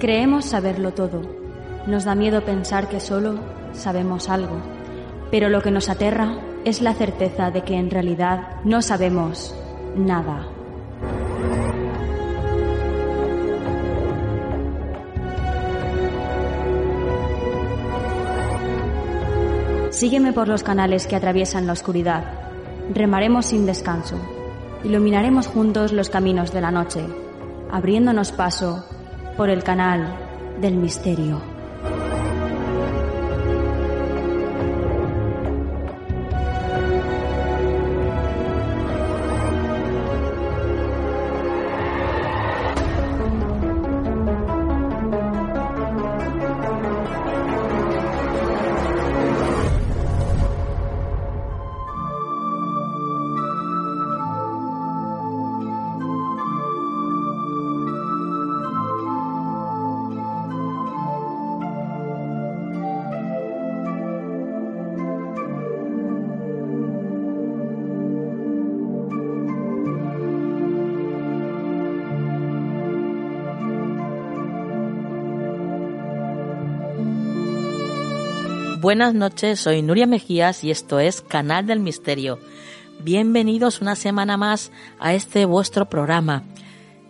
Creemos saberlo todo. Nos da miedo pensar que solo sabemos algo. Pero lo que nos aterra es la certeza de que en realidad no sabemos nada. Sígueme por los canales que atraviesan la oscuridad. Remaremos sin descanso. Iluminaremos juntos los caminos de la noche, abriéndonos paso por el canal del misterio. Buenas noches, soy Nuria Mejías y esto es Canal del Misterio. Bienvenidos una semana más a este vuestro programa.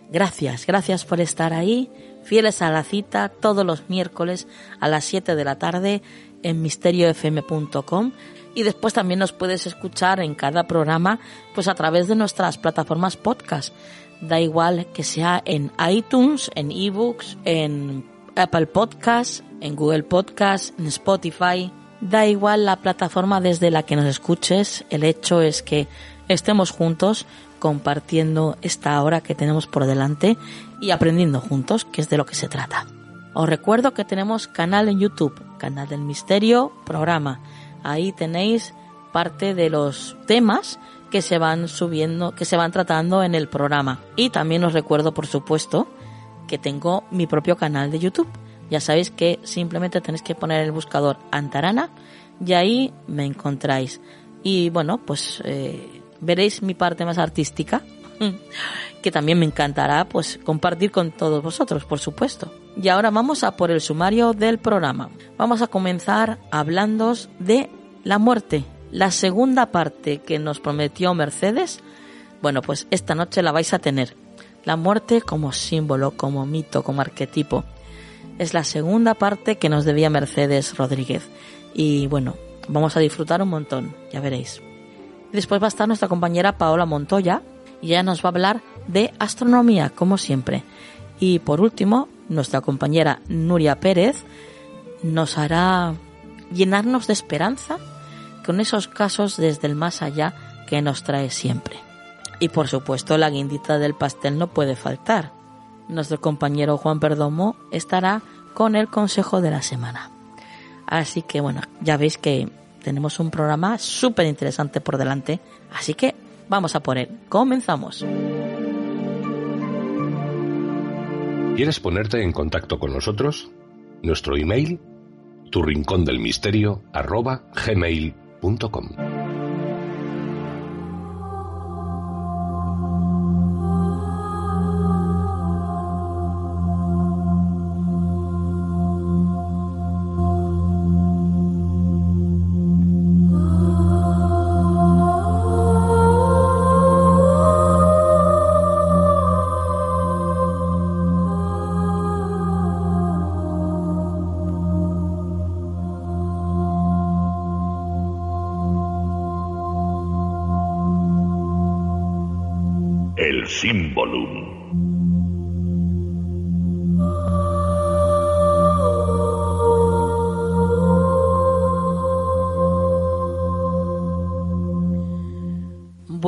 Gracias, gracias por estar ahí, fieles a la cita todos los miércoles a las 7 de la tarde en misteriofm.com y después también nos puedes escuchar en cada programa pues a través de nuestras plataformas podcast. Da igual que sea en iTunes, en ebooks, en Apple Podcasts, en Google Podcasts, en Spotify. Da igual la plataforma desde la que nos escuches, el hecho es que estemos juntos compartiendo esta hora que tenemos por delante y aprendiendo juntos, que es de lo que se trata. Os recuerdo que tenemos canal en YouTube, canal del misterio, programa. Ahí tenéis parte de los temas que se van subiendo, que se van tratando en el programa. Y también os recuerdo, por supuesto, que tengo mi propio canal de YouTube. Ya sabéis que simplemente tenéis que poner el buscador Antarana y ahí me encontráis. Y bueno, pues eh, veréis mi parte más artística, que también me encantará pues compartir con todos vosotros, por supuesto. Y ahora vamos a por el sumario del programa. Vamos a comenzar hablando de la muerte, la segunda parte que nos prometió Mercedes. Bueno, pues esta noche la vais a tener. La muerte como símbolo, como mito, como arquetipo. Es la segunda parte que nos debía Mercedes Rodríguez. Y bueno, vamos a disfrutar un montón, ya veréis. Después va a estar nuestra compañera Paola Montoya y ella nos va a hablar de astronomía, como siempre. Y por último, nuestra compañera Nuria Pérez nos hará llenarnos de esperanza con esos casos desde el más allá que nos trae siempre. Y por supuesto la guindita del pastel no puede faltar. Nuestro compañero Juan Perdomo estará con el consejo de la semana. Así que bueno, ya veis que tenemos un programa súper interesante por delante. Así que vamos a por él. Comenzamos. ¿Quieres ponerte en contacto con nosotros? Nuestro email, tu rincón del misterio, arroba gmail.com.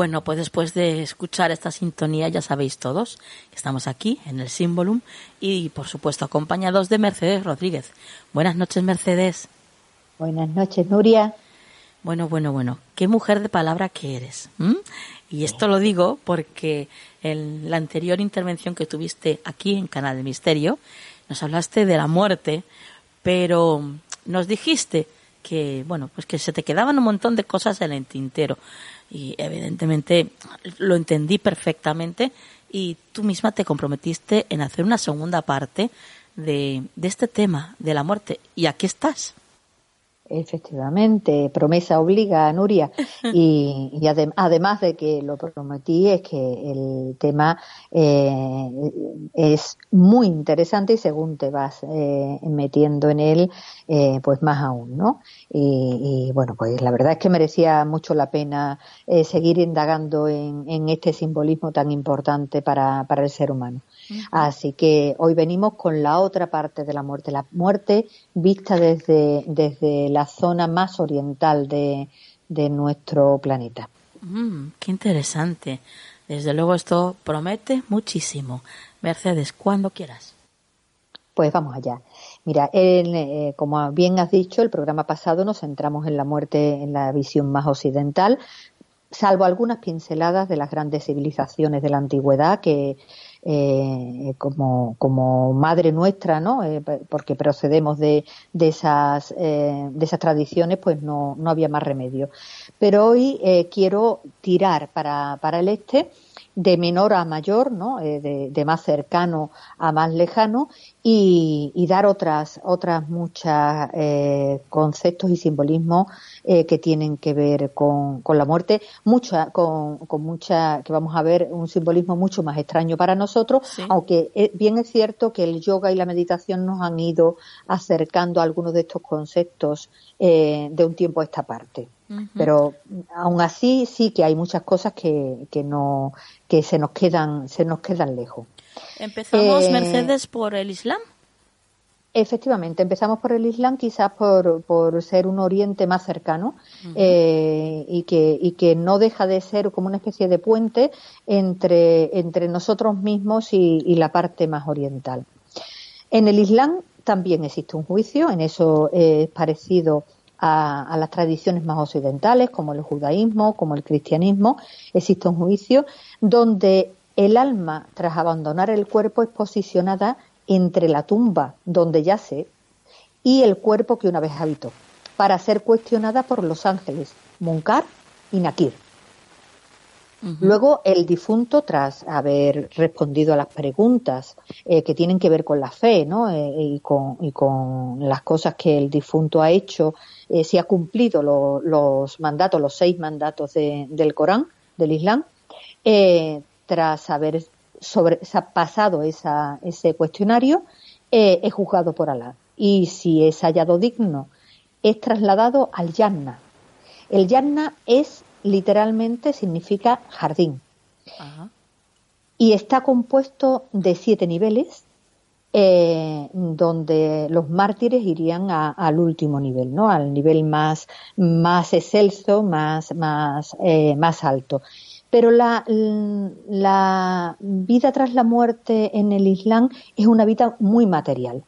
Bueno, pues después de escuchar esta sintonía ya sabéis todos que estamos aquí en el Symbolum y por supuesto acompañados de Mercedes Rodríguez. Buenas noches Mercedes. Buenas noches Nuria. Bueno, bueno, bueno, qué mujer de palabra que eres. Y esto lo digo porque en la anterior intervención que tuviste aquí en Canal de Misterio nos hablaste de la muerte, pero nos dijiste que, bueno, pues que se te quedaban un montón de cosas en el tintero. Y evidentemente lo entendí perfectamente y tú misma te comprometiste en hacer una segunda parte de, de este tema de la muerte. Y aquí estás. Efectivamente, promesa obliga a Nuria. Y, y además de que lo prometí, es que el tema eh, es muy interesante y según te vas eh, metiendo en él, eh, pues más aún, ¿no? Y, bueno, pues la verdad es que merecía mucho la pena eh, seguir indagando en, en, este simbolismo tan importante para, para el ser humano. Así que hoy venimos con la otra parte de la muerte, la muerte vista desde, desde la zona más oriental de, de nuestro planeta. Mm, qué interesante. Desde luego esto promete muchísimo. Mercedes, cuando quieras. Pues vamos allá. Mira, eh, como bien has dicho, el programa pasado nos centramos en la muerte en la visión más occidental, salvo algunas pinceladas de las grandes civilizaciones de la antigüedad que eh, como, madre nuestra, ¿no? Eh, porque procedemos de, de, esas, eh, de esas tradiciones, pues no, no había más remedio. Pero hoy quiero tirar para, para el este de menor a mayor, ¿no? Eh, de, de, más cercano a más lejano y, y dar otras otras muchas eh, conceptos y simbolismos eh, que tienen que ver con, con la muerte, mucha con, con, mucha que vamos a ver un simbolismo mucho más extraño para nosotros, sí. aunque bien es cierto que el yoga y la meditación nos han ido acercando a algunos de estos conceptos eh, de un tiempo a esta parte. Pero aún así sí que hay muchas cosas que, que no que se nos quedan se nos quedan lejos. Empezamos eh, Mercedes por el Islam. Efectivamente, empezamos por el Islam quizás por, por ser un Oriente más cercano uh -huh. eh, y, que, y que no deja de ser como una especie de puente entre, entre nosotros mismos y, y la parte más oriental. En el Islam también existe un juicio, en eso es parecido a, las tradiciones más occidentales, como el judaísmo, como el cristianismo, existe un juicio donde el alma, tras abandonar el cuerpo, es posicionada entre la tumba donde yace y el cuerpo que una vez habitó, para ser cuestionada por los ángeles Munkar y Nakir. Luego, el difunto, tras haber respondido a las preguntas eh, que tienen que ver con la fe ¿no? Eh, y, con, y, con, las cosas que el difunto ha hecho, eh, si ha cumplido lo, los mandatos, los seis mandatos de, del Corán, del Islam, eh, tras haber sobre, pasado esa, ese cuestionario, eh, es juzgado por Alá. Y si es hallado digno, es trasladado al Yanna. El Yanna es literalmente significa jardín. Ajá. Y está compuesto de siete niveles, eh, donde los mártires irían a, al último nivel, ¿no? Al nivel más, más excelso, más, más, eh, más alto. Pero la, la vida tras la muerte en el Islam es una vida muy material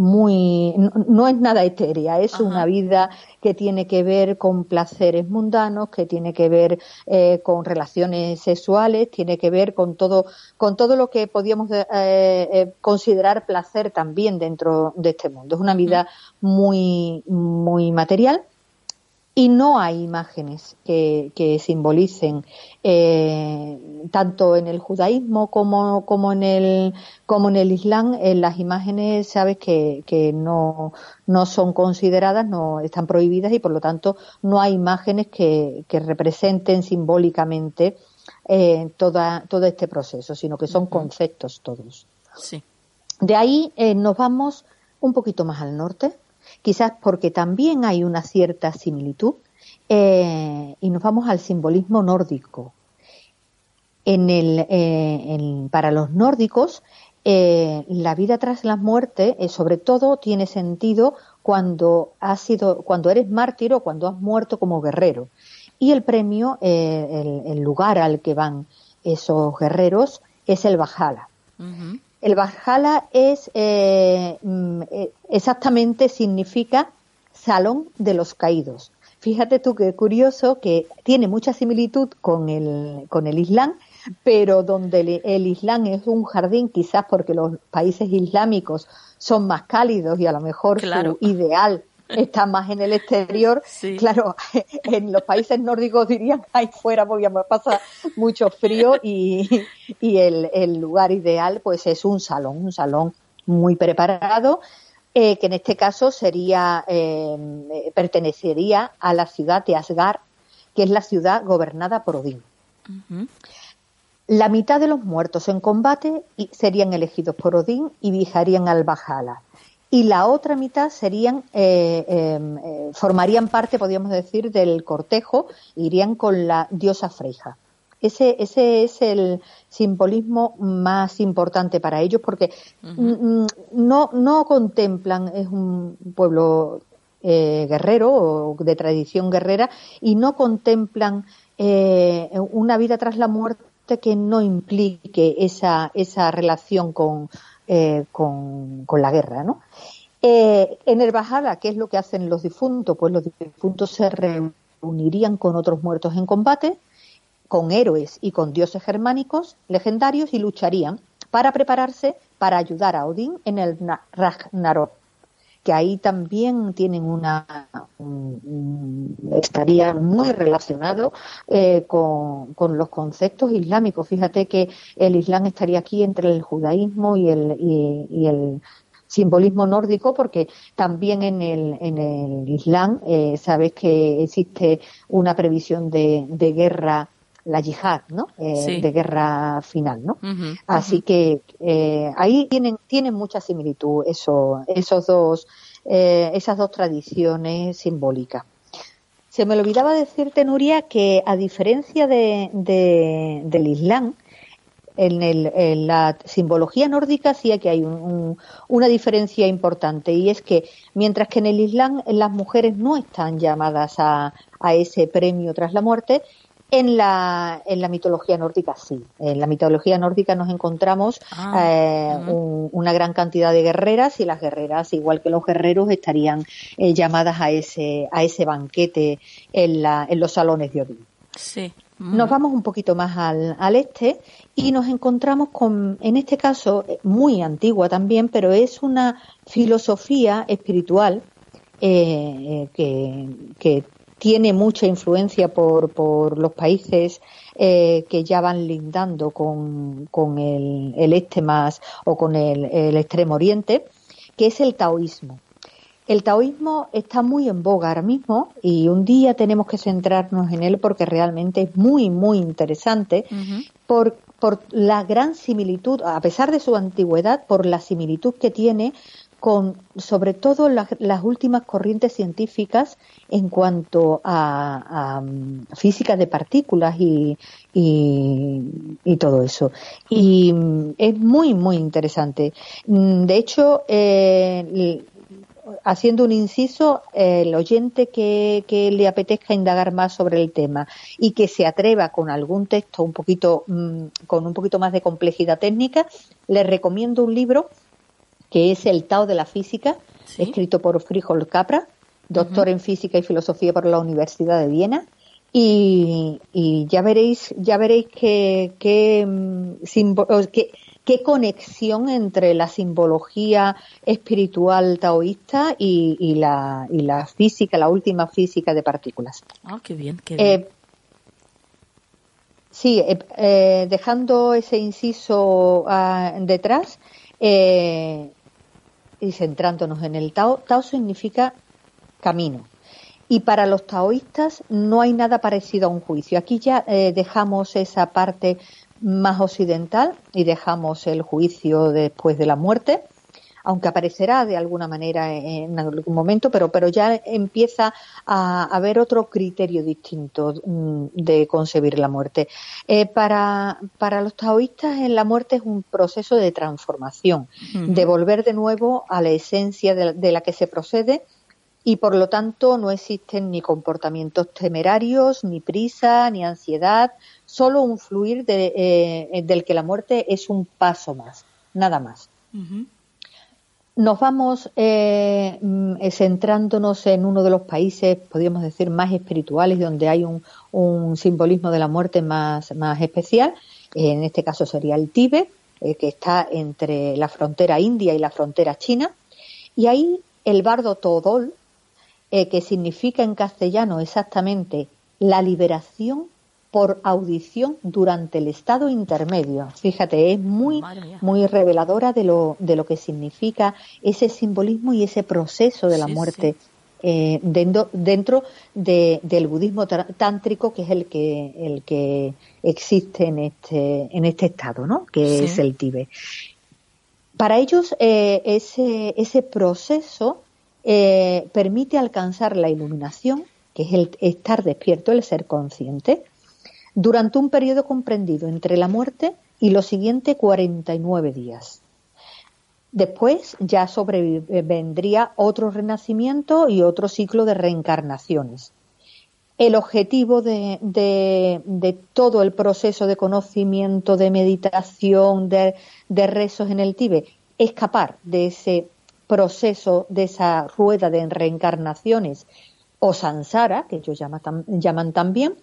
muy no, no, es nada etérea, es Ajá. una vida que tiene que ver con placeres mundanos, que tiene que ver eh, con relaciones sexuales, tiene que ver con todo con todo lo que podíamos eh, eh, considerar placer también dentro de este mundo. Es una vida muy muy material y no hay imágenes que, que simbolicen eh, tanto en el judaísmo como, como en el como en el islam en las imágenes sabes que, que no, no son consideradas no están prohibidas y por lo tanto no hay imágenes que, que representen simbólicamente eh, toda, todo este proceso sino que son conceptos todos sí. de ahí eh, nos vamos un poquito más al norte quizás porque también hay una cierta similitud, eh, y nos vamos al simbolismo nórdico. En el, eh, para los nórdicos, eh, la vida tras la muerte, sobre todo, tiene sentido cuando has sido, cuando eres mártir o cuando has muerto como guerrero. Y el premio, el, el, lugar al que van esos guerreros, es el Bajala. El Valhalla es eh, mm, eh, exactamente significa salón de los caídos. Fíjate tú qué curioso que tiene mucha similitud con el, con el Islam, pero donde el, el, Islam es un jardín, quizás porque los países islámicos son más cálidos y a lo mejor claro. su ideal está más en el exterior. Sí. Claro, en los países nórdicos dirían ahí fuera porque pasa mucho frío y, y el, el, lugar ideal pues es un salón, un salón muy preparado, que en este caso sería pertenecería a la ciudad de Asgard, que es la ciudad gobernada por Odín. La mitad de los muertos en combate serían elegidos por Odín y viajarían al Valhalla. Y la otra mitad serían, eh, em, eh, formarían parte, podríamos decir, del cortejo, irían con la diosa Freija. Ese, ese es el simbolismo más importante para ellos porque no, no contemplan, es un pueblo eh, guerrero o de tradición guerrera y no contemplan una vida tras la muerte que no implique esa, esa relación con, eh, con, la guerra, ¿no? Eh, en el Bajada, ¿qué es lo que hacen los difuntos? Pues los difuntos se reunirían con otros muertos en combate, con héroes y con dioses germánicos legendarios y lucharían para prepararse para ayudar a Odín en el Ragnarok que ahí también tienen una estaría muy relacionado eh, con, los conceptos islámicos. Fíjate que el Islam estaría aquí entre el judaísmo y el, y, el simbolismo nórdico porque también en el, en el Islam eh, sabes que existe una previsión de, de guerra la yihad, ¿no? Eh, de guerra final, ¿no? Así que eh, ahí tienen tienen mucha similitud eso, esos dos eh, esas dos tradiciones simbólicas. Se me olvidaba decirte, Nuria, que a diferencia de, del Islam, en, la simbología nórdica sí que hay una diferencia importante y es que mientras que en el Islam las mujeres no están llamadas a, a ese premio tras la muerte, en la, en la mitología nórdica sí. En la mitología nórdica nos encontramos ah, eh, una gran cantidad de guerreras y las guerreras, igual que los guerreros, estarían eh, llamadas a ese, a ese banquete en, la, en los salones de Odín. Sí. Nos vamos un poquito más al, al, este y nos encontramos con, en este caso, muy antigua también, pero es una filosofía espiritual eh, que, que tiene mucha influencia por, por los países eh, que ya van lindando con, con el, el, este más o con el, el extremo oriente, que es el taoísmo. El taoísmo está muy en boga ahora mismo y un día tenemos que centrarnos en él porque realmente es muy, muy interesante por, por la gran similitud, a pesar de su antigüedad, por la similitud que tiene con sobre todo las últimas corrientes científicas en cuanto a, física de partículas y, y, todo eso. Y mm, es muy, muy interesante. Mm, de hecho, eh, haciendo un inciso, el oyente que, que, le apetezca indagar más sobre el tema y que se atreva con algún texto un poquito, mm, con un poquito más de complejidad técnica, le recomiendo un libro que es el Tao de la Física, escrito por Frijol Capra, doctor en Física y Filosofía por la Universidad de Viena. Y, ya veréis, ya veréis qué qué conexión entre la simbología espiritual taoísta y, la, y la física, la última física de partículas. Ah, qué bien, qué bien. Eh, sí, eh, eh, dejando ese inciso ah, detrás, y centrándonos en el Tao, Tao significa camino. Y para los taoístas no hay nada parecido a un juicio. Aquí ya eh, dejamos esa parte más occidental y dejamos el juicio después de la muerte aunque aparecerá de alguna manera en algún momento, pero, pero ya empieza a haber otro criterio distinto mm, de concebir la muerte. Eh, para, para los taoístas, la muerte es un proceso de transformación, de volver de nuevo a la esencia de, la que se procede y por lo tanto no existen ni comportamientos temerarios, ni prisa, ni ansiedad, solo un fluir de, eh, del que la muerte es un paso más, nada más. Nos vamos eh, mm, eh, centrándonos en uno de los países, podríamos decir, más espirituales, donde hay un, simbolismo de la muerte más, especial. en este caso sería el Tíbet, eh, que está entre la frontera india y la frontera china. Y ahí el bardo Todol, que significa en castellano exactamente la liberación, por audición durante el estado intermedio. Fíjate, es muy, muy reveladora de lo, de lo que significa ese simbolismo y ese proceso de la muerte eh, dentro, dentro del budismo tántrico, que es el que, el que existe en este, en este estado, ¿no? Que es el Tíbet. Para ellos, eh, ese, ese proceso eh, permite alcanzar la iluminación, que es el estar despierto, el ser consciente, durante un periodo comprendido entre la muerte y los siguientes 49 días. Después ya sobrevendría otro renacimiento y otro ciclo de reencarnaciones. El objetivo de, de, todo el proceso de conocimiento, de meditación, de, de rezos en el Tíbet, escapar de ese proceso, de esa rueda de reencarnaciones o sansara, que ellos llaman, también,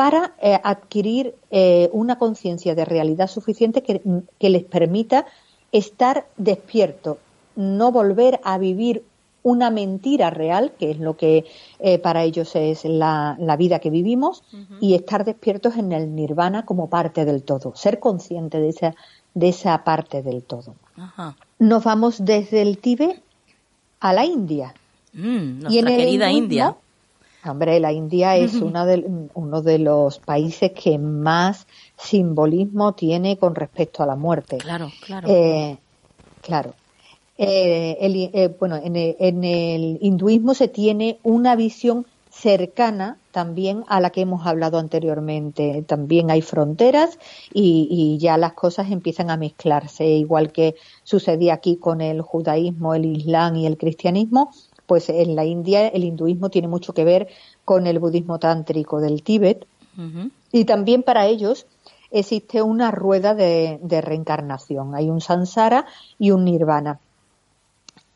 para eh, adquirir eh, una conciencia de realidad suficiente que, les permita estar despierto, no volver a vivir una mentira real, que es lo que eh, para ellos es la, vida que vivimos, y estar despiertos en el nirvana como parte del todo, ser consciente de esa, de esa parte del todo. Nos vamos desde el Tíbet a la India. Mm, nuestra querida India. Hombre, la India es una de, uno de los países que más simbolismo tiene con respecto a la muerte. Claro, claro. Eh, claro. Eh, eh, bueno, en el, hinduismo se tiene una visión cercana también a la que hemos hablado anteriormente. También hay fronteras y, y, ya las cosas empiezan a mezclarse, igual que sucedía aquí con el judaísmo, el islam y el cristianismo pues en la India el hinduismo tiene mucho que ver con el budismo tántrico del Tíbet y también para ellos existe una rueda de, reencarnación. Hay un samsara y un nirvana.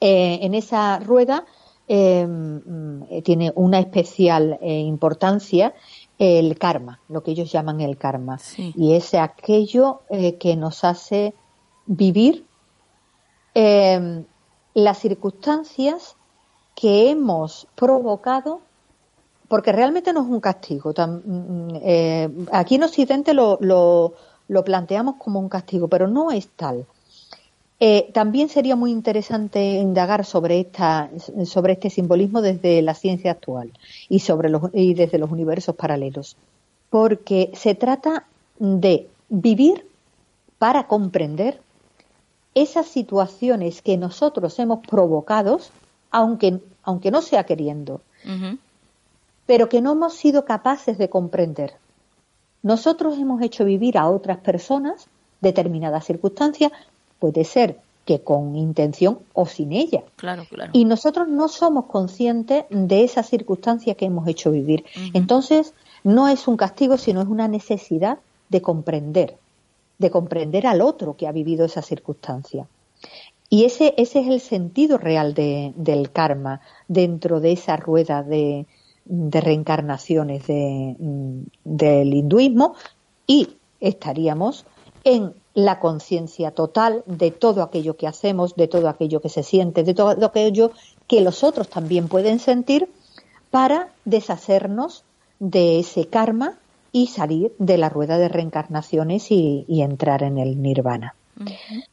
Eh, en esa rueda em, tiene una especial eh, importancia el karma, lo que ellos llaman el karma, y es aquello eh, que nos hace vivir em, las circunstancias que hemos provocado, porque realmente no es un castigo. Mm, eh, aquí en Occidente lo, lo, planteamos como un castigo, pero no es tal. Eh, también sería muy interesante indagar sobre, esta, sobre este simbolismo desde la ciencia actual y, sobre los, y desde los universos paralelos, porque se trata de vivir para comprender esas situaciones que nosotros hemos provocado aunque, aunque no sea queriendo, pero que no hemos sido capaces de comprender. Nosotros hemos hecho vivir a otras personas determinadas circunstancias, puede ser que con intención o sin ella. Claro, claro. Y nosotros no somos conscientes de esa circunstancia que hemos hecho vivir. Entonces, no es un castigo, sino es una necesidad de comprender, de comprender al otro que ha vivido esa circunstancia. Y ese, ese es el sentido real del karma dentro de esa rueda de, reencarnaciones mm, del hinduismo y estaríamos en la conciencia total de todo aquello que hacemos, de todo aquello que se siente, de todo aquello que los otros también pueden sentir para deshacernos de ese karma y salir de la rueda de reencarnaciones y entrar en el nirvana.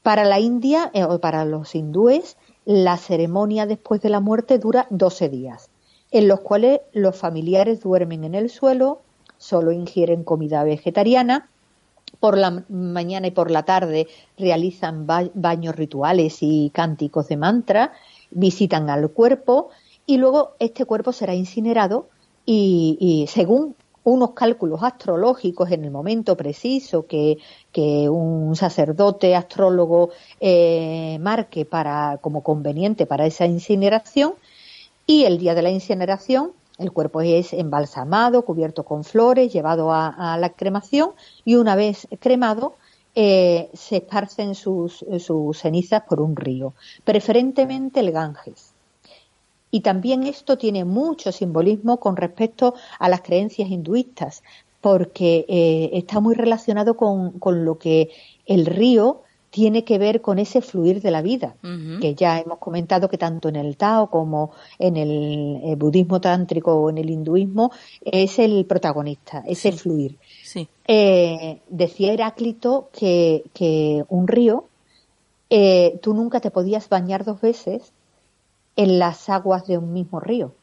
Para la India eh, o para los hindúes, la ceremonia después de la muerte dura 12 días, en los cuales los familiares duermen en el suelo, solo ingieren comida vegetariana, por la mañana y por la tarde realizan baños rituales y cánticos de mantra, visitan al cuerpo y luego este cuerpo será incinerado y, y según unos cálculos astrológicos en el momento preciso que, un sacerdote astrólogo eh, marque para, como conveniente para esa incineración y el día de la incineración el cuerpo es embalsamado, cubierto con flores, llevado a, la cremación y una vez cremado eh, se esparcen sus, sus cenizas por un río, preferentemente el Ganges. Y también esto tiene mucho simbolismo con respecto a las creencias hinduistas, porque eh, está muy relacionado con, lo que el río tiene que ver con ese fluir de la vida, que ya hemos comentado que tanto en el Tao como en el, eh, budismo tántrico o en el hinduismo es el protagonista, ese fluir. Sí. Eh, decía Heráclito que, que un río, eh, tú nunca te podías bañar dos veces en las aguas de un mismo río.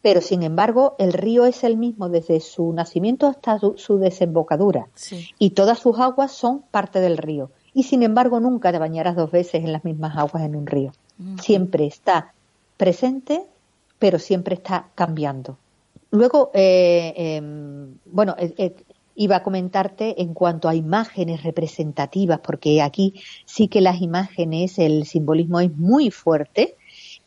Pero, sin embargo, el río es el mismo desde su nacimiento hasta su, desembocadura. Sí. Y todas sus aguas son parte del río. Y, sin embargo, nunca te bañarás dos veces en las mismas aguas en un río. Siempre está presente, pero siempre está cambiando. Luego, eh, em, bueno, eh, eh, iba a comentarte en cuanto a imágenes representativas, porque aquí sí que las imágenes, el simbolismo es muy fuerte.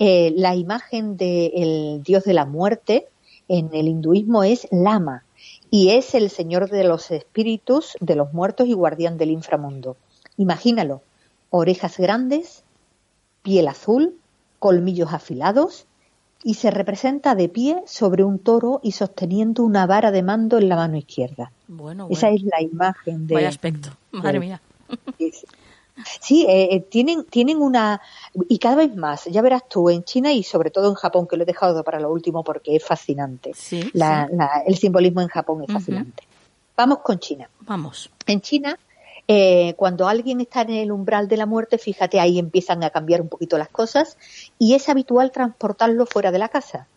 Eh, la imagen del dios de la muerte en el hinduismo es Lama y es el señor de los espíritus, de los muertos y guardián del inframundo. Imagínalo, orejas grandes, piel azul, colmillos afilados y se representa de pie sobre un toro y sosteniendo una vara de mando en la mano izquierda. Bueno, Esa bueno. es la imagen de... Vaya aspecto. Madre de- mía. Sí. Eh, eh, tienen, tienen una... Y cada vez más, ya verás tú, en China y sobre todo en Japón, que lo he dejado para lo último porque es fascinante. Sí, La- sí. la- el simbolismo en Japón es fascinante. Vamos con China. Vamos. En China, eh, cuando alguien está en el umbral de la muerte, fíjate, ahí empiezan a cambiar un poquito las cosas y es habitual transportarlo fuera de la casa.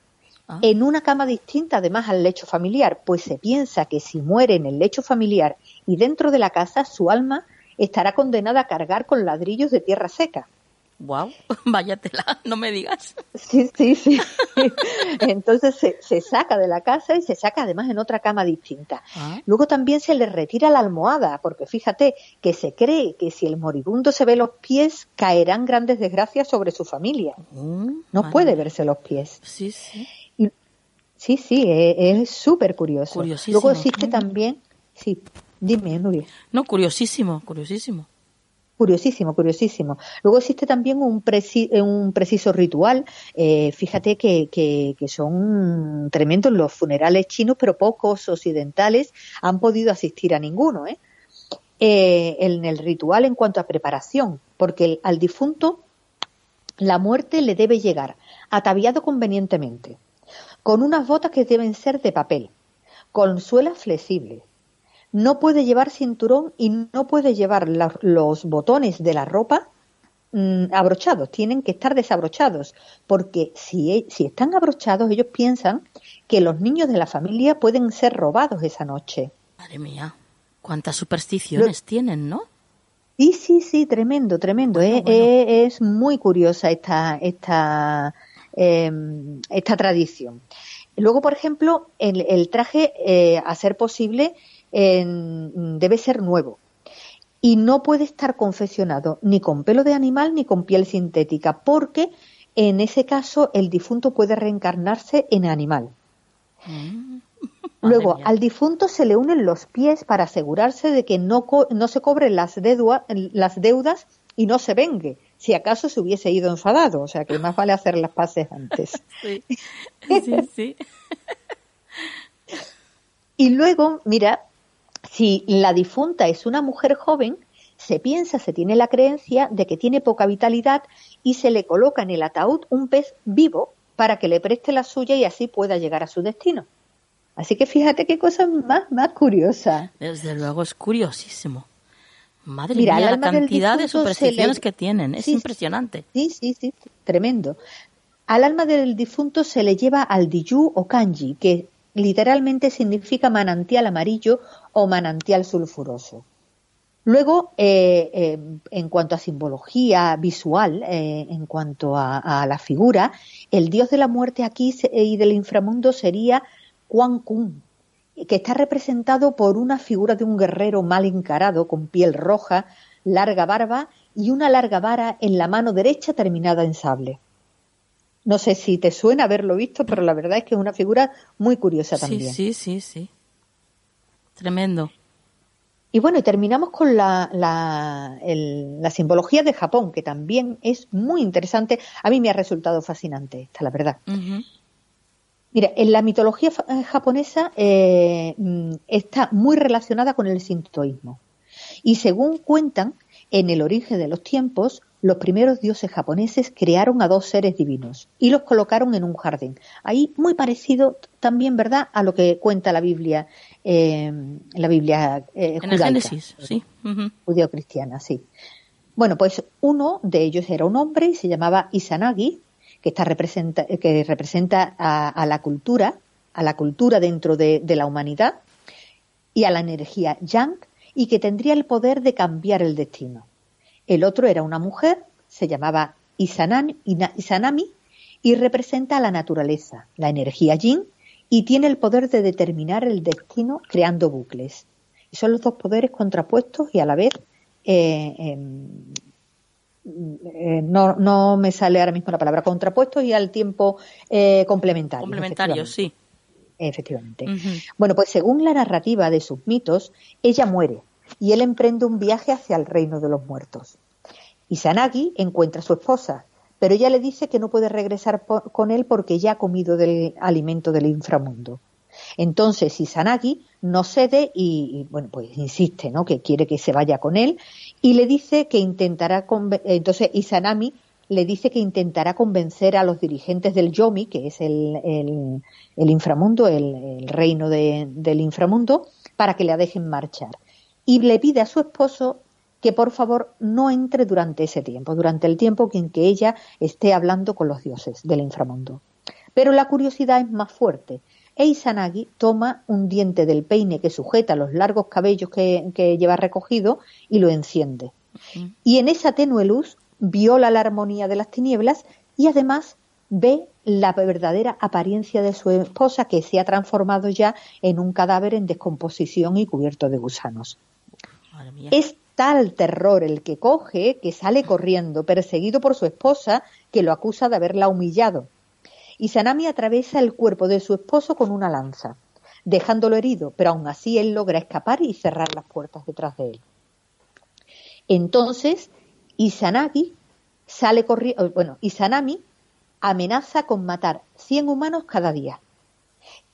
Ah. En una cama distinta, además, al lecho familiar, pues se piensa que si muere en el lecho familiar y dentro de la casa, su alma estará condenada a cargar con ladrillos de tierra seca. Wow. Váyatela. No me digas. Sí, sí, sí. Entonces se, se saca de la casa y se saca además en otra cama distinta. Ah. Luego también se le retira la almohada, porque fíjate que se cree que si el moribundo se ve los pies, caerán grandes desgracias sobre su familia. Mm, No madre puede verse los pies. Sí, sí. Y- sí, sí, e- es súper curioso. Curiosísimo. Luego existe Mm. también, sí, dime, Nuria. No, curiosísimo, curiosísimo. Curiosísimo, curiosísimo. Luego existe también un, preci- eh, un preciso ritual. eh, fíjate que, que, que son tremendos los funerales chinos, pero pocos occidentales han podido asistir a ninguno. ¿eh? Eh, en el ritual en cuanto a preparación, porque el- al difunto la muerte le debe llegar ataviado convenientemente, con unas botas que deben ser de papel, con suelas flexibles, no puede llevar cinturón y no puede llevar la- los botones de la ropa mm, abrochados, tienen que estar desabrochados, porque si, e- si están abrochados ellos piensan que los niños de la familia pueden ser robados esa noche. Madre mía. Cuántas supersticiones tienen, ¿no? Sí, sí, sí, tremendo, tremendo. Bueno, bueno. es muy curiosa esta, esta, eh, esta tradición. Luego, por ejemplo, el, el traje, eh, a ser posible, debe ser nuevo. Y no puede estar confeccionado ni con pelo de animal ni con piel sintética, porque en ese caso el difunto puede reencarnarse en animal. Mm. Luego, al difunto se le unen los pies para asegurarse de que no, co- no se cobren las, dedua- las deudas y no se vengue, si acaso se hubiese ido enfadado. O sea, que más vale hacer las paces antes. Sí, sí, sí. Y luego, mira, si la difunta es una mujer joven, se piensa, se tiene la creencia de que tiene poca vitalidad y se le coloca en el ataúd un pez vivo para que le preste la suya y así pueda llegar a su destino. Así que fíjate qué cosa más, más curiosa. Desde luego es curiosísimo. Madre Mira, mía, la cantidad de le- supersticiones que tienen. Es sí. impresionante. Sí, sí, sí, tremendo. Al alma del difunto se le lleva al diyu o kanji, que literalmente significa manantial amarillo o manantial sulfuroso. Luego, eh, eh, en cuanto a simbología visual, eh, en cuanto a, a la figura, el dios de la muerte aquí se- y del inframundo sería Quan Kun, que está representado por una figura de un guerrero mal encarado, con piel roja, larga barba y una larga vara en la mano derecha terminada en sable. No sé si te suena haberlo visto, pero la verdad es que es una figura muy curiosa Sí, también. sí, sí, sí. Tremendo. Y bueno, y terminamos con la, la, el- la simbología de Japón, que también es muy interesante. A mí me ha resultado fascinante esta, la verdad. Mira, en la mitología eh, japonesa eh, mm, está muy relacionada con el sintoísmo. Y según cuentan, en el origen de los tiempos, los primeros dioses japoneses crearon a dos seres divinos y los colocaron en un jardín. Ahí muy parecido también, ¿verdad?, a lo que cuenta la Biblia, eh, la Biblia eh, en Génesis, sí. Judeo-cristiana, sí. Bueno, pues uno de ellos era un hombre y se llamaba Izanagi, que, está representa, que representa a, la cultura, a la cultura dentro de, la humanidad y a la energía yang, y que tendría el poder de cambiar el destino. El otro era una mujer, se llamaba Izanami, y representa a la naturaleza, la energía yin, y tiene el poder de determinar el destino creando bucles. Y son los dos poderes contrapuestos y a la vez eh, em, eh, no, no, me sale ahora mismo la palabra contrapuestos y al tiempo eh, complementarios. Complementarios, sí. Efectivamente. Bueno, pues según la narrativa de sus mitos, ella muere y él emprende un viaje hacia el reino de los muertos. Izanagi encuentra a su esposa, pero ella le dice que no puede regresar con él porque ya ha comido del alimento del inframundo. Entonces Izanagi no cede y, bueno, pues insiste, ¿no? Que quiere que se vaya con él y le dice que intentará entonces Izanami le dice que intentará convencer a los dirigentes del Yomi, que es el, el, inframundo, el, reino del inframundo, para que la dejen marchar y le pide a su esposo que por favor no entre durante ese tiempo, durante el tiempo en que ella esté hablando con los dioses del inframundo. Pero la curiosidad es más fuerte. Eisanagi toma un diente del peine que sujeta los largos cabellos que, lleva recogido y lo enciende. Y en esa tenue luz viola la armonía de las tinieblas y además ve la verdadera apariencia de su esposa que se ha transformado ya en un cadáver en descomposición y cubierto de gusanos. Es tal terror el que coge que sale corriendo, perseguido por su esposa, que lo acusa de haberla humillado. Y Sanami atraviesa el cuerpo de su esposo con una lanza, dejándolo herido, pero aún así él logra escapar y cerrar las puertas detrás de él. Entonces, Izanagi sale corriendo, bueno, Izanami amenaza con matar 100 humanos cada día.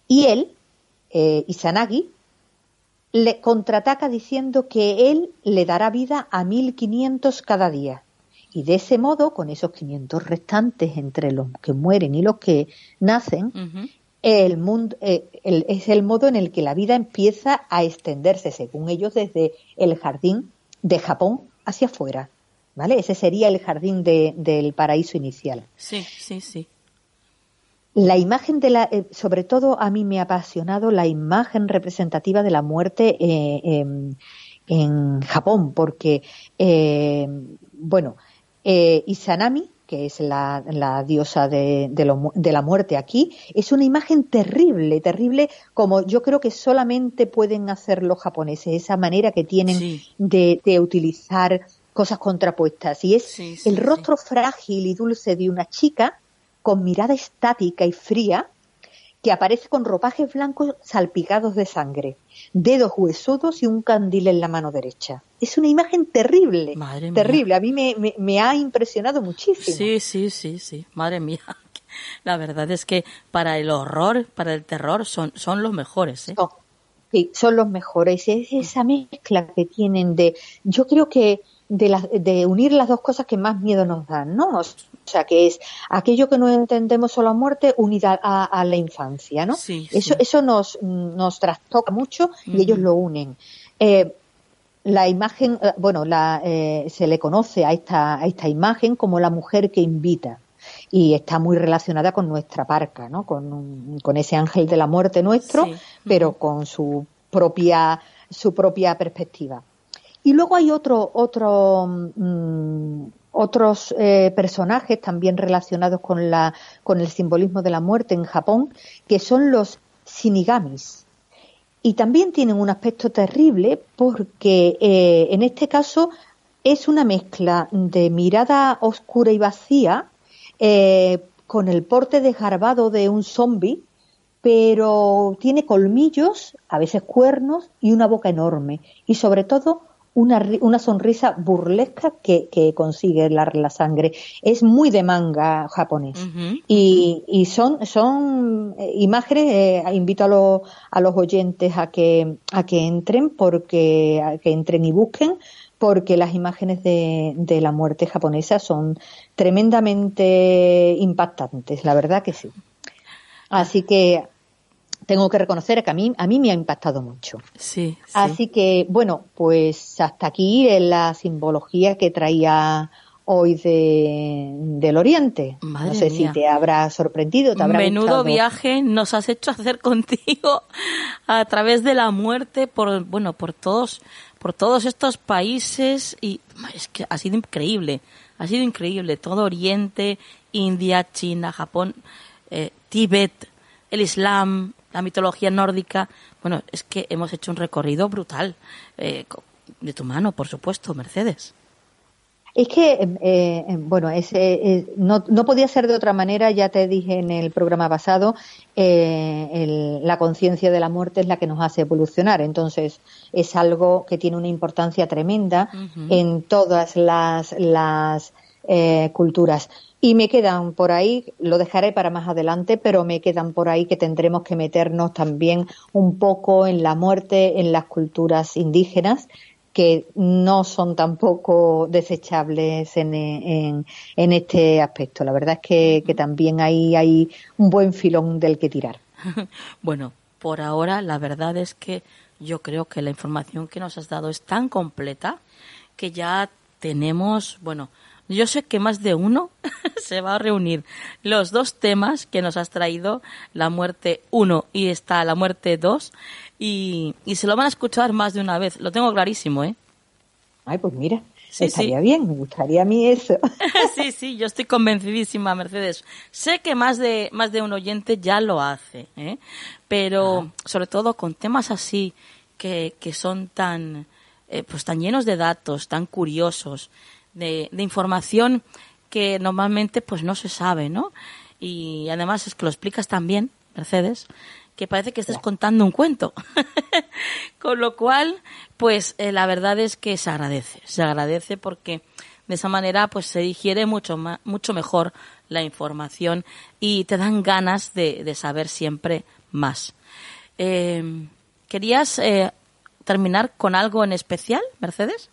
Y él, eh, Izanagi, le contraataca diciendo que él le dará vida a 1.500 cada día. Y de ese modo, con esos 500 restantes entre los que mueren y los que nacen, el mundo, eh, es el modo en el que la vida empieza a extenderse, según ellos, desde el jardín de Japón hacia afuera. ¿Vale? Ese sería el jardín del paraíso inicial. Sí, sí, sí. La imagen de la, eh, sobre todo a mí me ha apasionado la imagen representativa de la muerte eh, en Japón, porque, eh, Izanami, que es la, diosa de, de, la muerte aquí, es una imagen terrible, terrible, como yo creo que solamente pueden hacer los japoneses, esa manera que tienen de, utilizar cosas contrapuestas. Y es el rostro frágil y dulce de una chica con mirada estática y fría, que aparece con ropajes blancos salpicados de sangre, dedos huesudos y un candil en la mano derecha. Es una imagen terrible, terrible. A mí me, ha impresionado muchísimo. Sí, sí, sí, sí. Madre mía. La verdad es que para el horror, para el terror, son, son los mejores. ¿eh? sí, son los mejores. Es esa mezcla que tienen de. Yo creo que de, de unir las dos cosas que más miedo nos dan, ¿no? O sea, que es aquello que no entendemos solo a muerte unida a, la infancia, ¿no? eso, eso nos, nos trastoca mucho y ellos lo unen. Eh, la imagen, eh, bueno, la, eh, se le conoce a esta, a esta imagen como la mujer que invita y está muy relacionada con nuestra parca, ¿no? Con, con ese ángel de la muerte nuestro, pero con su propia, su propia perspectiva. Y luego hay otro, otro, mm, otros eh, personajes también relacionados con, la, con el simbolismo de la muerte en Japón, que son los shinigamis. Y también tienen un aspecto terrible porque eh, en este caso es una mezcla de mirada oscura y vacía eh, con el porte desgarbado de un zombie, pero tiene colmillos, a veces cuernos y una boca enorme. Y sobre todo una, una sonrisa burlesca que, que consigue la, la, sangre. Es muy de manga japonés. y, y, son, son eh, imágenes, eh, invito a, los a los oyentes a que, a que entren, porque, a que entren y busquen, porque las imágenes de, de la muerte japonesa son tremendamente impactantes, la verdad que sí. Así que tengo que reconocer que a mí, a mí me ha impactado mucho. Sí, Así que, bueno, pues hasta aquí la simbología que traía hoy de, del Oriente. no sé si te habrá sorprendido, te habrá Menudo viaje nos has hecho hacer contigo a través de la muerte por, bueno, por todos, por todos estos países y es que ha sido increíble, ha sido increíble. Todo Oriente, India, China, Japón, eh, Tíbet, el Islam, la mitología nórdica. Bueno, es que hemos hecho un recorrido brutal. Eh, de tu mano, por supuesto, Mercedes. Es que, eh, eh bueno, ese, no, no, podía ser de otra manera, ya te dije en el programa pasado, eh, la conciencia de la muerte es la que nos hace evolucionar. Entonces, es algo que tiene una importancia tremenda en todas las, las culturas. Y me quedan por ahí, lo dejaré para más adelante, pero me quedan por ahí que tendremos que meternos también un poco en la muerte en las culturas indígenas que no son tampoco desechables en, en, este aspecto. La verdad es que, que también ahí hay un buen filón del que tirar. bueno, por ahora la verdad es que yo creo que la información que nos has dado es tan completa que ya tenemos, bueno, yo sé que más de uno se va a reunir los dos temas que nos has traído, la muerte 1 y está la muerte 2, y, se lo van a escuchar más de una vez. Lo tengo clarísimo, ¿eh? Ay, pues mira, estaría bien, me gustaría a mí eso. sí, sí, yo estoy convencidísima, Mercedes. Sé que más de, más de un oyente ya lo hace, ¿eh? pero sobre todo con temas así que, que son tan, eh, pues tan llenos de datos, tan curiosos, de, de información que normalmente pues no se sabe, ¿no? Y además es que lo explicas también, Mercedes, que parece que estés contando un cuento. Con lo cual, pues eh, la verdad es que se agradece, se agradece porque de esa manera pues se digiere mucho mucho mejor la información y te dan ganas de, saber siempre más. Eh, ¿Querías eh, terminar con algo en especial, Mercedes?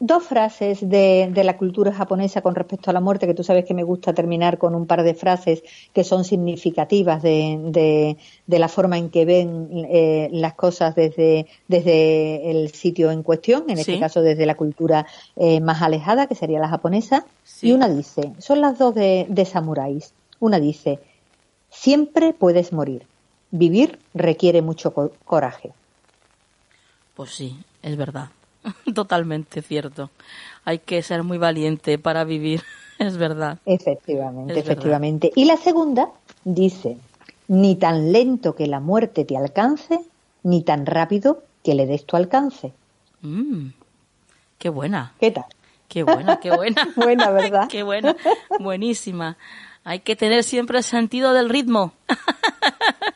Dos frases de, de, la cultura japonesa con respecto a la muerte, que tú sabes que me gusta terminar con un par de frases que son significativas de, de, la forma en que ven eh, las cosas desde, desde el sitio en cuestión, en este caso desde la cultura eh, más alejada, que sería la japonesa. Y una dice, son las dos de, de samuráis. Una dice, siempre puedes morir. Vivir requiere mucho coraje. Pues sí, es verdad. Totalmente cierto. Hay que ser muy valiente para vivir, es verdad. Efectivamente, efectivamente. Y la segunda dice, ni tan lento que la muerte te alcance, ni tan rápido que le des tu alcance. Mm, qué buena. ¿Qué tal? Qué buena, qué buena. buena, ¿verdad? qué buena. Buenísima. Hay que tener siempre el sentido del ritmo.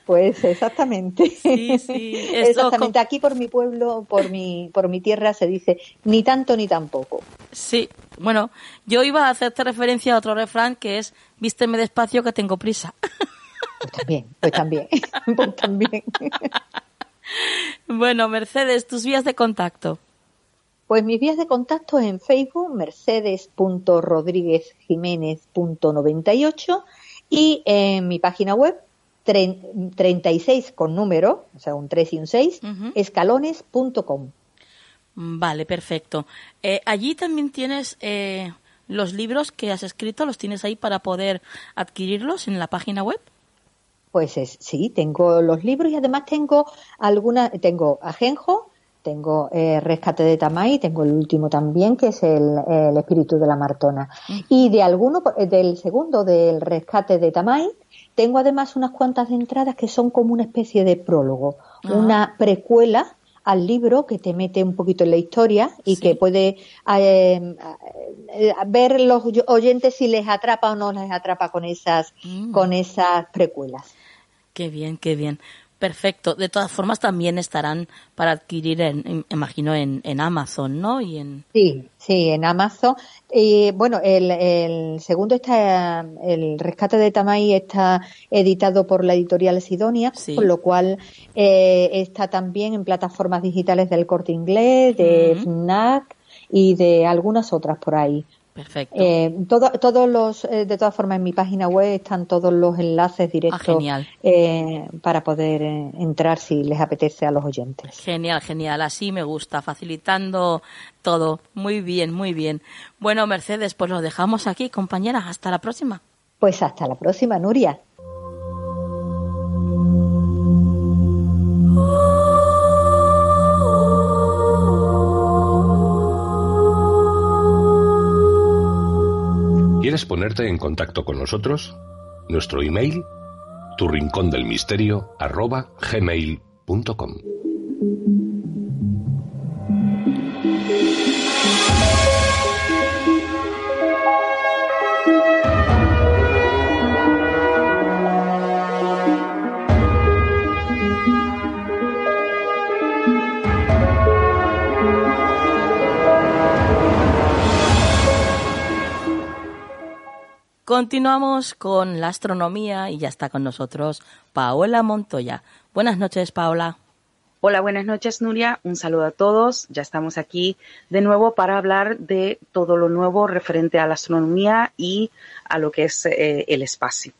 Pues exactamente. Sí, sí. exactamente. Aquí por mi pueblo, por mi, por mi tierra se dice ni tanto ni tampoco. Sí. Bueno, yo iba a hacerte referencia a otro refrán que es vísteme despacio que tengo prisa. Pues también, pues también, pues también. Bueno, Mercedes, tus vías de contacto. Pues mis vías de contacto en Facebook, mercedes.rodríguezjiménez.98 y en mi página web, 36 con número, o sea, un 3 y un 6, escalones.com. Vale, perfecto. Eh, allí también tienes eh, los libros que has escrito, los tienes ahí para poder adquirirlos en la página web. Pues es, sí, tengo los libros y además tengo alguna, tengo Ajenjo, tengo eh, Rescate de Tamay, tengo el último también, que es el, Espíritu de la Martona. Y de alguno, del segundo, del Rescate de Tamay, tengo además unas cuantas entradas que son como una especie de prólogo, ah. una precuela al libro que te mete un poquito en la historia y que puede eh, eh, ver los oyentes si les atrapa o no les atrapa con esas, mm. con esas precuelas. Qué bien, qué bien. Perfecto. De todas formas, también estarán para adquirir, en, imagino, en, en, Amazon, ¿no? Y en... Sí, sí, en Amazon. Y bueno, el, el, segundo está, el rescate de Tamay está editado por la editorial Sidonia, con lo cual eh, está también en plataformas digitales del Corte Inglés, de FNAC, y de algunas otras por ahí. Perfecto. Eh, todos los, eh, de todas formas, en mi página web están todos los enlaces directos ah, eh, para poder entrar si les apetece a los oyentes. Genial, genial. Así me gusta, facilitando todo. Muy bien, muy bien. Bueno, Mercedes, pues lo dejamos aquí, compañeras. Hasta la próxima. Pues hasta la próxima, Nuria. ¿Quieres ponerte en contacto con nosotros? Nuestro email, tu rincón del misterio. Continuamos con la astronomía y ya está con nosotros Paola Montoya. Buenas noches, Paola. Hola, buenas noches, Nuria. Un saludo a todos. Ya estamos aquí de nuevo para hablar de todo lo nuevo referente a la astronomía y a lo que es eh, el espacio.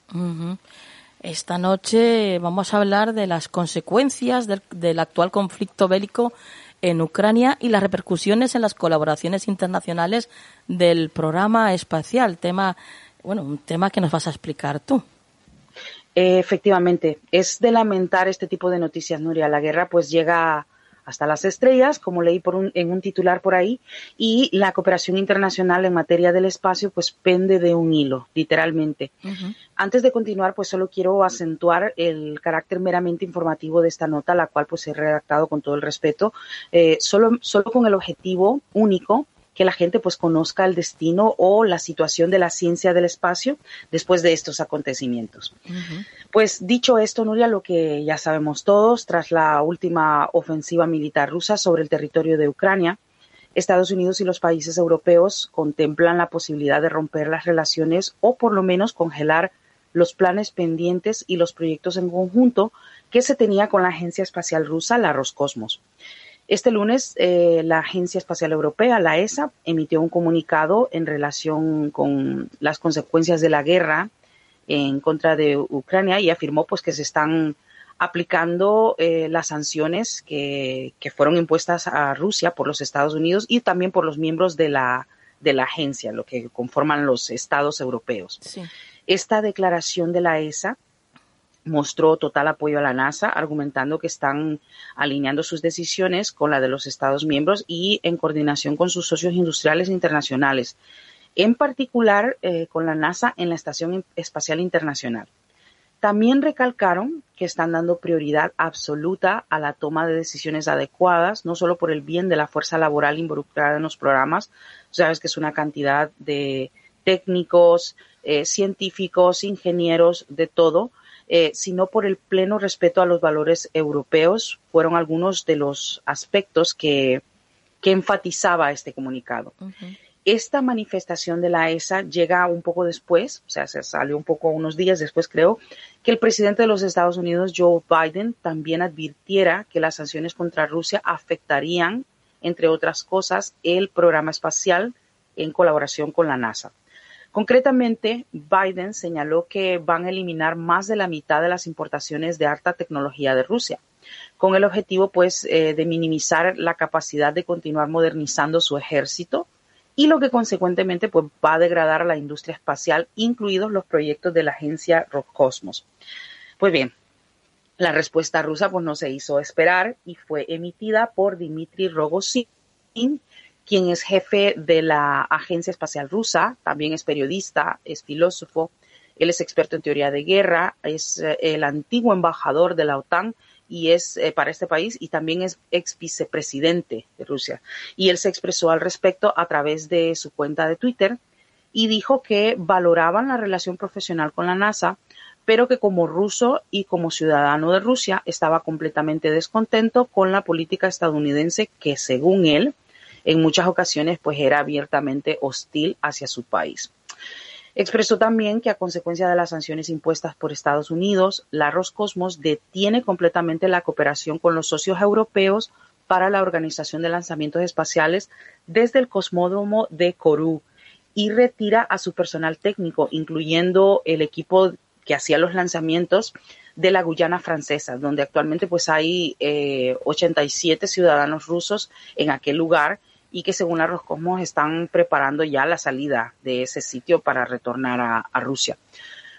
Esta noche vamos a hablar de las consecuencias del, del actual conflicto bélico en Ucrania y las repercusiones en las colaboraciones internacionales del programa espacial, tema bueno, un tema que nos vas a explicar tú. Efectivamente, es de lamentar este tipo de noticias, Nuria. La guerra pues llega hasta las estrellas, como leí por en un titular por ahí, y la cooperación internacional en materia del espacio pues pende de un hilo, literalmente. Antes de continuar, pues solo quiero acentuar el carácter meramente informativo de esta nota, la cual pues he redactado con todo el respeto, eh, solo, solo con el objetivo único que la gente pues conozca el destino o la situación de la ciencia del espacio después de estos acontecimientos. Pues dicho esto, Nuria, lo que ya sabemos todos, tras la última ofensiva militar rusa sobre el territorio de Ucrania, Estados Unidos y los países europeos contemplan la posibilidad de romper las relaciones o por lo menos congelar los planes pendientes y los proyectos en conjunto que se tenía con la Agencia Espacial Rusa, la Roscosmos. Este lunes, eh, la Agencia Espacial Europea, la ESA, emitió un comunicado en relación con las consecuencias de la guerra en contra de Ucrania y afirmó pues que se están aplicando eh, las sanciones que, fueron impuestas a Rusia por los Estados Unidos y también por los miembros de la, de la agencia, lo que conforman los estados europeos. Esta declaración de la ESA mostró total apoyo a la NASA, argumentando que están alineando sus decisiones con la de los Estados miembros y en coordinación con sus socios industriales internacionales, en particular eh, con la NASA en la Estación Espacial Internacional. También recalcaron que están dando prioridad absoluta a la toma de decisiones adecuadas, no solo por el bien de la fuerza laboral involucrada en los programas, sabes que es una cantidad de técnicos, eh, científicos, ingenieros, de todo, eh, sino por el pleno respeto a los valores europeos, fueron algunos de los aspectos que, enfatizaba este comunicado. Esta manifestación de la ESA llega un poco después, o sea, se salió un poco unos días después, creo, que el presidente de los Estados Unidos, Joe Biden, también advirtiera que las sanciones contra Rusia afectarían, entre otras cosas, el programa espacial en colaboración con la NASA. Concretamente, Biden señaló que van a eliminar más de la mitad de las importaciones de alta tecnología de Rusia, con el objetivo, pues, eh, de minimizar la capacidad de continuar modernizando su ejército y lo que consecuentemente pues, va a degradar a la industria espacial, incluidos los proyectos de la agencia Roscosmos. Pues bien, la respuesta rusa pues, no se hizo esperar y fue emitida por Dmitry Rogozin, quien es jefe de la Agencia Espacial Rusa, también es periodista, es filósofo, él es experto en teoría de guerra, es eh, el antiguo embajador de la OTAN y es eh, para este país y también es ex vicepresidente de Rusia. Y él se expresó al respecto a través de su cuenta de Twitter y dijo que valoraban la relación profesional con la NASA, pero que como ruso y como ciudadano de Rusia estaba completamente descontento con la política estadounidense que, según él, en muchas ocasiones pues era abiertamente hostil hacia su país. Expresó también que a consecuencia de las sanciones impuestas por Estados Unidos, la Roscosmos detiene completamente la cooperación con los socios europeos para la Organización de Lanzamientos Espaciales desde el cosmódromo de Kourou y retira a su personal técnico, incluyendo el equipo que hacía los lanzamientos de la Guyana francesa, donde actualmente pues hay 87 eh, ciudadanos rusos en aquel lugar y que según la Roscosmos están preparando ya la salida de ese sitio para retornar a, Rusia.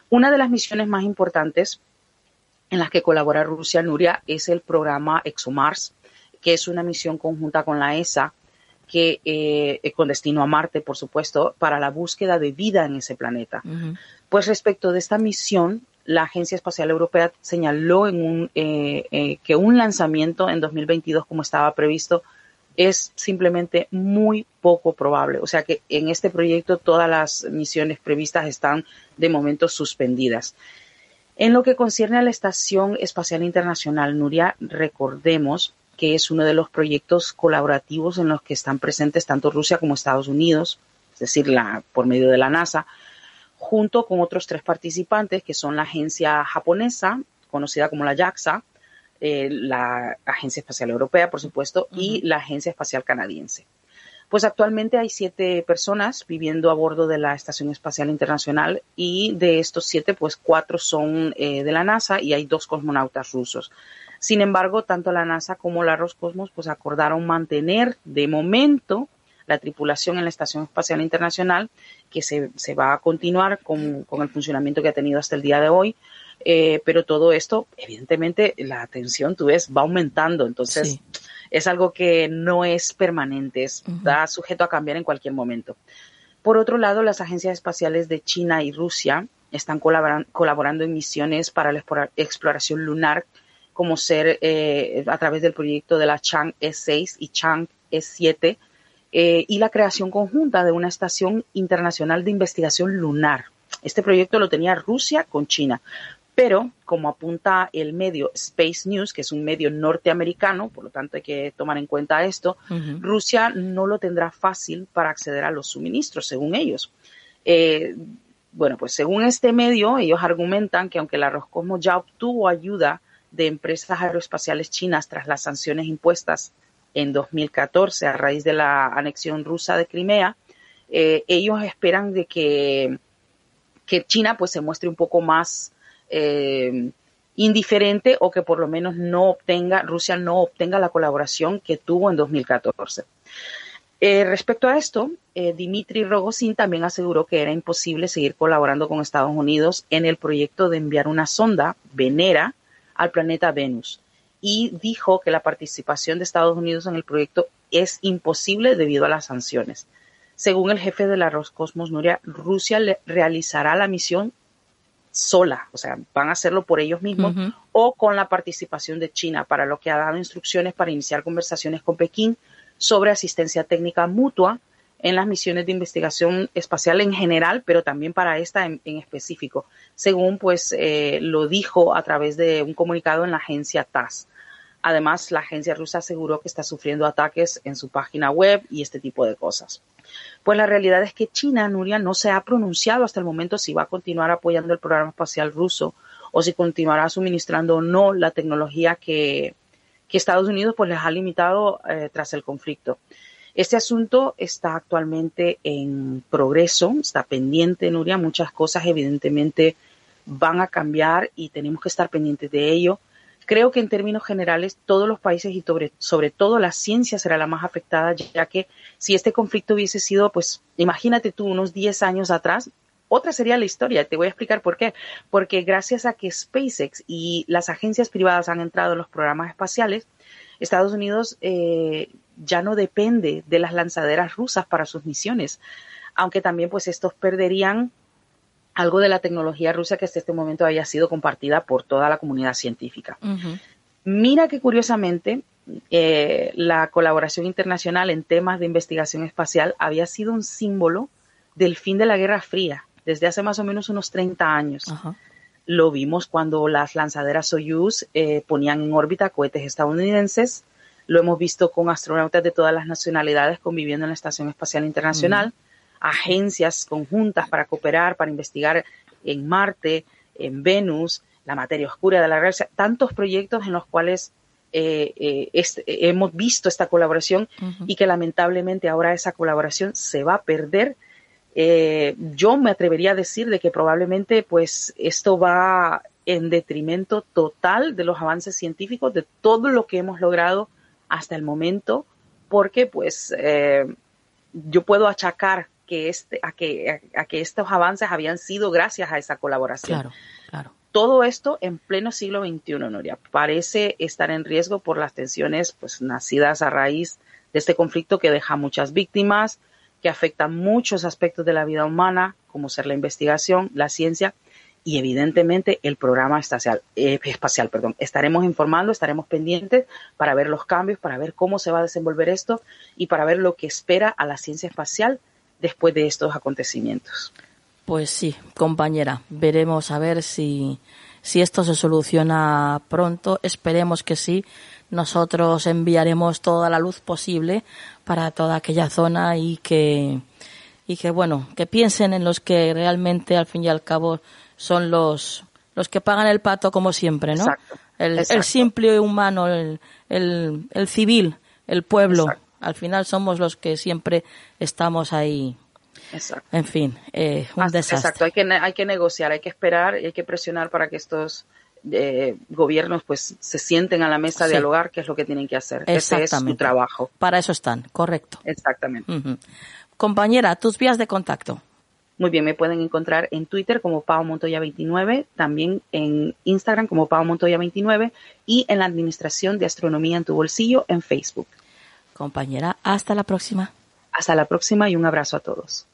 Una de las misiones más importantes en las que colabora Rusia, Nuria, es el programa ExoMars, que es una misión conjunta con la ESA, que eh, con destino a Marte, por supuesto, para la búsqueda de vida en ese planeta. Pues respecto de esta misión, la Agencia Espacial Europea señaló en un, eh, eh, que un lanzamiento en 2022, como estaba previsto, es simplemente muy poco probable. O sea que en este proyecto todas las misiones previstas están de momento suspendidas. En lo que concierne a la Estación Espacial Internacional, Nuria, recordemos que es uno de los proyectos colaborativos en los que están presentes tanto Rusia como Estados Unidos, es decir, la, por medio de la NASA, junto con otros tres participantes que son la agencia japonesa, conocida como la JAXA, eh, la Agencia Espacial Europea, por supuesto, y la Agencia Espacial Canadiense. Pues actualmente hay siete personas viviendo a bordo de la Estación Espacial Internacional y de estos siete, pues cuatro son eh, de la NASA y hay dos cosmonautas rusos. Sin embargo, tanto la NASA como la Roscosmos pues acordaron mantener de momento la tripulación en la Estación Espacial Internacional, que se, va a continuar con, el funcionamiento que ha tenido hasta el día de hoy. Eh, pero todo esto, evidentemente, la atención, tú ves, va aumentando. Entonces, es algo que no es permanente, está sujeto a cambiar en cualquier momento. Por otro lado, las agencias espaciales de China y Rusia están colaborando en misiones para la exploración lunar, como ser eh, a través del proyecto de la Chang E6 y Chang E7, eh, y la creación conjunta de una estación internacional de investigación lunar. Este proyecto lo tenía Rusia con China, pero como apunta el medio Space News, que es un medio norteamericano, por lo tanto hay que tomar en cuenta esto, Rusia no lo tendrá fácil para acceder a los suministros, según ellos. Eh, bueno, pues según este medio, ellos argumentan que aunque la Roscosmos ya obtuvo ayuda de empresas aeroespaciales chinas tras las sanciones impuestas en 2014 a raíz de la anexión rusa de Crimea, eh, ellos esperan de que, que, China pues se muestre un poco más eh, indiferente o que por lo menos no obtenga, Rusia no obtenga la colaboración que tuvo en 2014. Eh, respecto a esto, Dimitri Rogozin también aseguró que era imposible seguir colaborando con Estados Unidos en el proyecto de enviar una sonda, Venera, al planeta Venus y dijo que la participación de Estados Unidos en el proyecto es imposible debido a las sanciones. Según el jefe de la Roscosmos, Nuria, Rusia realizará la misión sola, o sea, van a hacerlo por ellos mismos o con la participación de China, para lo que ha dado instrucciones para iniciar conversaciones con Pekín sobre asistencia técnica mutua en las misiones de investigación espacial en general, pero también para esta en, específico, según pues eh, lo dijo a través de un comunicado en la agencia TAS. Además, la agencia rusa aseguró que está sufriendo ataques en su página web y este tipo de cosas. Pues la realidad es que China, Nuria, no se ha pronunciado hasta el momento si va a continuar apoyando el programa espacial ruso o si continuará suministrando o no la tecnología que, Estados Unidos pues les ha limitado eh, tras el conflicto. Este asunto está actualmente en progreso, está pendiente, Nuria, muchas cosas evidentemente van a cambiar y tenemos que estar pendientes de ello. Creo que en términos generales todos los países y sobre, todo la ciencia será la más afectada, ya que si este conflicto hubiese sido, pues imagínate tú, unos 10 años atrás, otra sería la historia. Te voy a explicar por qué. Porque gracias a que SpaceX y las agencias privadas han entrado en los programas espaciales, Estados Unidos eh, ya no depende de las lanzaderas rusas para sus misiones, aunque también pues estos perderían algo de la tecnología rusa que hasta este momento haya sido compartida por toda la comunidad científica. Mira que curiosamente eh, la colaboración internacional en temas de investigación espacial había sido un símbolo del fin de la Guerra Fría desde hace más o menos unos 30 años. Lo vimos cuando las lanzaderas Soyuz eh, ponían en órbita cohetes estadounidenses. Lo hemos visto con astronautas de todas las nacionalidades conviviendo en la Estación Espacial Internacional, agencias conjuntas para cooperar, para investigar en Marte, en Venus, la materia oscura de la galaxia, tantos proyectos en los cuales eh, eh, hemos visto esta colaboración y que lamentablemente ahora esa colaboración se va a perder. Eh, yo me atrevería a decir de que probablemente pues esto va en detrimento total de los avances científicos, de todo lo que hemos logrado hasta el momento, porque pues yo puedo achacar que este, a, que, a, que estos avances habían sido gracias a esa colaboración. Claro, claro. Todo esto en pleno siglo XXI, Noria, parece estar en riesgo por las tensiones pues, nacidas a raíz de este conflicto que deja muchas víctimas, que afecta muchos aspectos de la vida humana, como ser la investigación, la ciencia y evidentemente el programa espacial. Eh, espacial perdón. Estaremos informando, estaremos pendientes para ver los cambios, para ver cómo se va a desenvolver esto y para ver lo que espera a la ciencia espacial después de estos acontecimientos. Pues sí, compañera, veremos a ver si, si esto se soluciona pronto. Esperemos que sí. Nosotros enviaremos toda la luz posible para toda aquella zona y que, y que bueno, que piensen en los que realmente al fin y al cabo son los, los que pagan el pato como siempre, ¿no? el, el, simple humano, el, el, el civil, el pueblo. Al final somos los que siempre estamos ahí Exacto. En fin, eh, un desastre. Exacto, hay que, hay que negociar, hay que esperar y hay que presionar para que estos eh, gobiernos pues se sienten a la mesa a dialogar, que es lo que tienen que hacer. Ese es su trabajo. Para eso están, correcto. Exactamente. Compañera, tus vías de contacto. Muy bien, me pueden encontrar en Twitter como Pau Montoya29, también en Instagram como Pau Montoya29 y en la Administración de Astronomía en tu Bolsillo en Facebook. Compañera, hasta la próxima. Hasta la próxima y un abrazo a todos.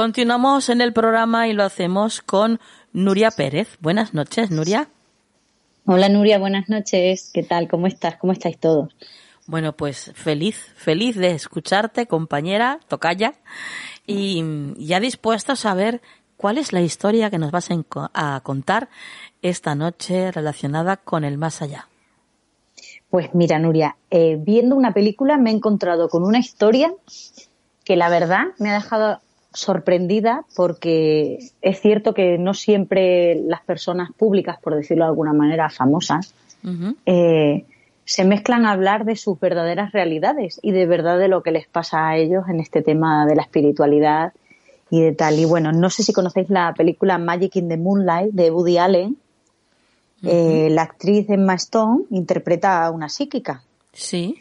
Continuamos en el programa y lo hacemos con Nuria Pérez. Buenas noches, Nuria. Hola Nuria, buenas noches. ¿Qué tal? ¿Cómo estás? ¿Cómo estáis todos? Bueno, pues feliz, feliz de escucharte, compañera, tocaya, y ya dispuesto a saber cuál es la historia que nos vas a, contar esta noche relacionada con el más allá. Pues mira, Nuria, eh, viendo una película me he encontrado con una historia que la verdad me ha dejado sorprendida porque es cierto que no siempre las personas públicas, por decirlo de alguna manera, famosas, eh, se mezclan a hablar de sus verdaderas realidades y de verdad de lo que les pasa a ellos en este tema de la espiritualidad y de tal. Y bueno, no sé si conocéis la película Magic in the Moonlight de Woody Allen. Eh, la actriz Emma Stone interpreta a una psíquica. Sí.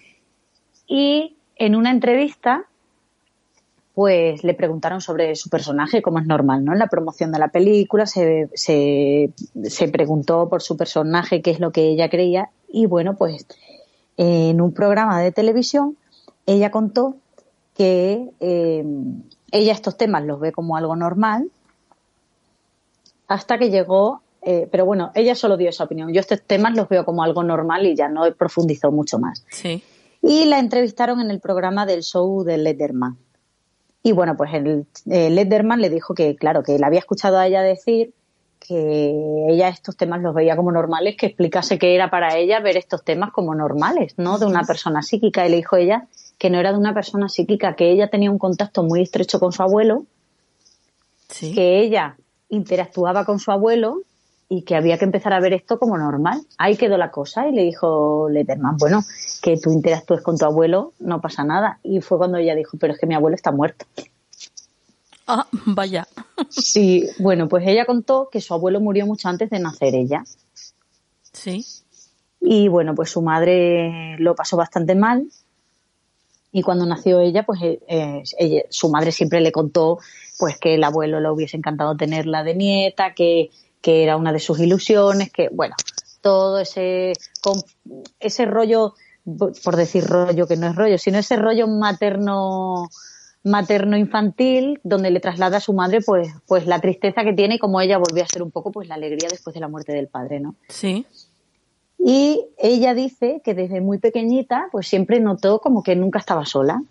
Y en una entrevista pues le preguntaron sobre su personaje, como es normal, ¿no? En la promoción de la película se, se, preguntó por su personaje qué es lo que ella creía y bueno, pues en un programa de televisión ella contó que eh, ella estos temas los ve como algo normal hasta que llegó, eh, pero bueno, ella solo dio esa opinión. Yo estos temas los veo como algo normal y ya no profundizó mucho más. Sí. Y la entrevistaron en el programa del show de Letterman. Y bueno, pues el, Lederman le dijo que, claro, que le había escuchado a ella decir que ella estos temas los veía como normales, que explicase que era para ella ver estos temas como normales, ¿no? De una persona psíquica. Y le dijo ella que no era de una persona psíquica, que ella tenía un contacto muy estrecho con su abuelo, que ella interactuaba con su abuelo y que había que empezar a ver esto como normal. Ahí quedó la cosa y le dijo Letterman, bueno, que tú interactúes con tu abuelo, no pasa nada. Y fue cuando ella dijo, pero es que mi abuelo está muerto. Ah, vaya. Sí, bueno, pues ella contó que su abuelo murió mucho antes de nacer ella. Sí. Y bueno, pues su madre lo pasó bastante mal. Y cuando nació ella, pues eh, su madre siempre le contó pues que el abuelo le hubiese encantado tenerla de nieta, que que era una de sus ilusiones, que bueno, todo ese, ese rollo, por decir rollo que no es rollo, sino ese rollo materno materno infantil donde le traslada a su madre pues pues la tristeza que tiene y como ella volvió a ser un poco pues la alegría después de la muerte del padre, ¿no? Sí. Y ella dice que desde muy pequeñita, pues siempre notó como que nunca estaba sola,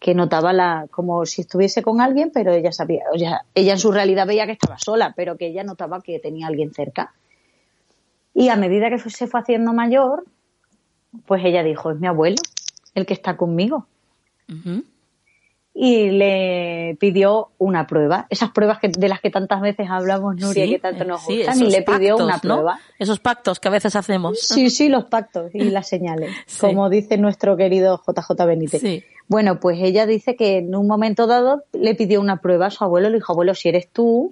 que notaba la, como si estuviese con alguien, pero ella sabía, o sea, ella en su realidad veía que estaba sola, pero que ella notaba que tenía alguien cerca. Y a medida que se fue haciendo mayor, pues ella dijo, es mi abuelo el que está conmigo y le pidió una prueba. Esas pruebas que, de las que tantas veces hablamos, Nuria, que tanto nos gustan, y le pidió una prueba. Esos pactos que a veces hacemos. Sí, sí, los pactos y las señales, como dice nuestro querido JJ Benítez. Bueno, pues ella dice que en un momento dado le pidió una prueba a su abuelo, le dijo, abuelo, si eres tú,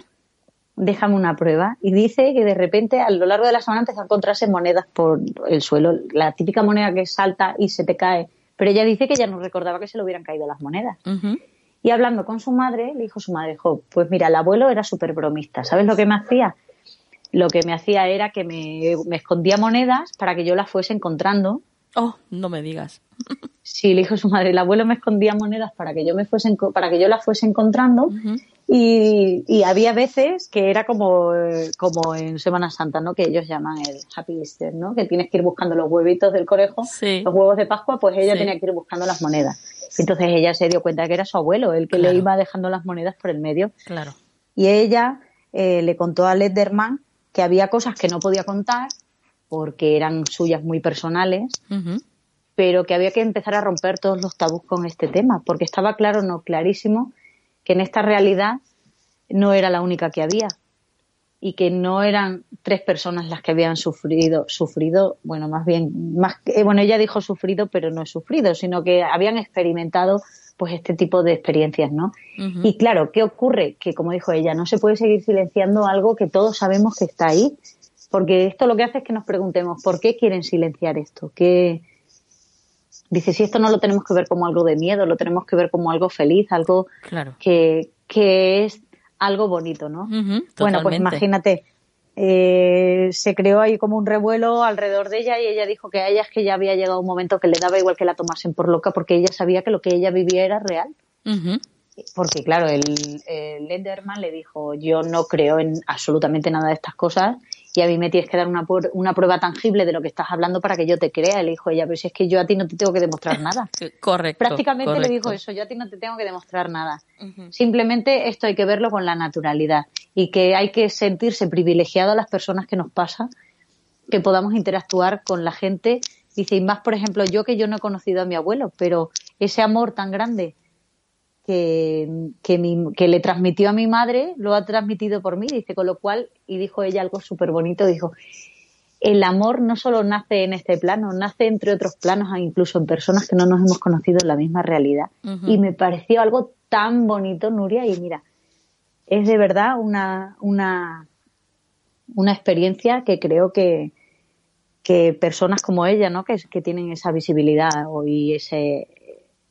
déjame una prueba. Y dice que de repente a lo largo de la semana empezó a encontrarse monedas por el suelo, la típica moneda que salta y se te cae pero ella dice que ya no recordaba que se le hubieran caído las monedas. Y hablando con su madre, le dijo su madre, pues mira, el abuelo era súper bromista. ¿Sabes lo que me hacía? Lo que me hacía era que me, escondía monedas para que yo las fuese encontrando. Oh, no me digas. Sí, le dijo su madre, el abuelo me escondía monedas para que yo me fuese, para que yo las fuese encontrando y, había veces que era como, como en Semana Santa, ¿no? Que ellos llaman el Happy Easter, ¿no? Que tienes que ir buscando los huevitos del conejo, los huevos de Pascua, pues ella tenía que ir buscando las monedas. Entonces ella se dio cuenta que era su abuelo el que le iba dejando las monedas por el medio. Claro. Y ella eh, le contó a Lederman que había cosas que no podía contar porque eran suyas muy personales, pero que había que empezar a romper todos los tabús con este tema, porque estaba claro, no clarísimo, que en esta realidad no era la única que había y que no eran tres personas las que habían sufrido, sufrido, bueno, más bien, más, eh, bueno, ella dijo sufrido, pero no sufrido, sino que habían experimentado pues este tipo de experiencias, ¿no? Y claro, ¿qué ocurre? Que como dijo ella, no se puede seguir silenciando algo que todos sabemos que está ahí, porque esto lo que hace es que nos preguntemos, ¿por qué quieren silenciar esto? ¿Qué, Dice, si esto no lo tenemos que ver como algo de miedo, lo tenemos que ver como algo feliz, algo que, que es algo bonito, ¿no? bueno, pues imagínate, eh, se creó ahí como un revuelo alrededor de ella y ella dijo que a ella es que ya había llegado un momento que le daba igual que la tomasen por loca porque ella sabía que lo que ella vivía era real. Porque claro, el, el Lenderman le dijo, yo no creo en absolutamente nada de estas cosas y a mí me tienes que dar una, una prueba tangible de lo que estás hablando para que yo te crea. Le dijo ella, pero si es que yo a ti no te tengo que demostrar nada. correcto. Prácticamente le dijo eso, yo a ti no te tengo que demostrar nada. Simplemente esto hay que verlo con la naturalidad y que hay que sentirse privilegiado a las personas que nos pasa, que podamos interactuar con la gente. Dice, y más, por ejemplo, yo que yo no he conocido a mi abuelo, pero ese amor tan grande que, que, le transmitió a mi madre, lo ha transmitido por mí, dice, con lo cual, y dijo ella algo súper bonito, dijo, el amor no solo nace en este plano, nace entre otros planos, incluso en personas que no nos hemos conocido en la misma realidad. Y me pareció algo tan bonito, Nuria, y mira, es de verdad una, una, una experiencia que creo que, que personas como ella, ¿no? que, que tienen esa visibilidad y ese,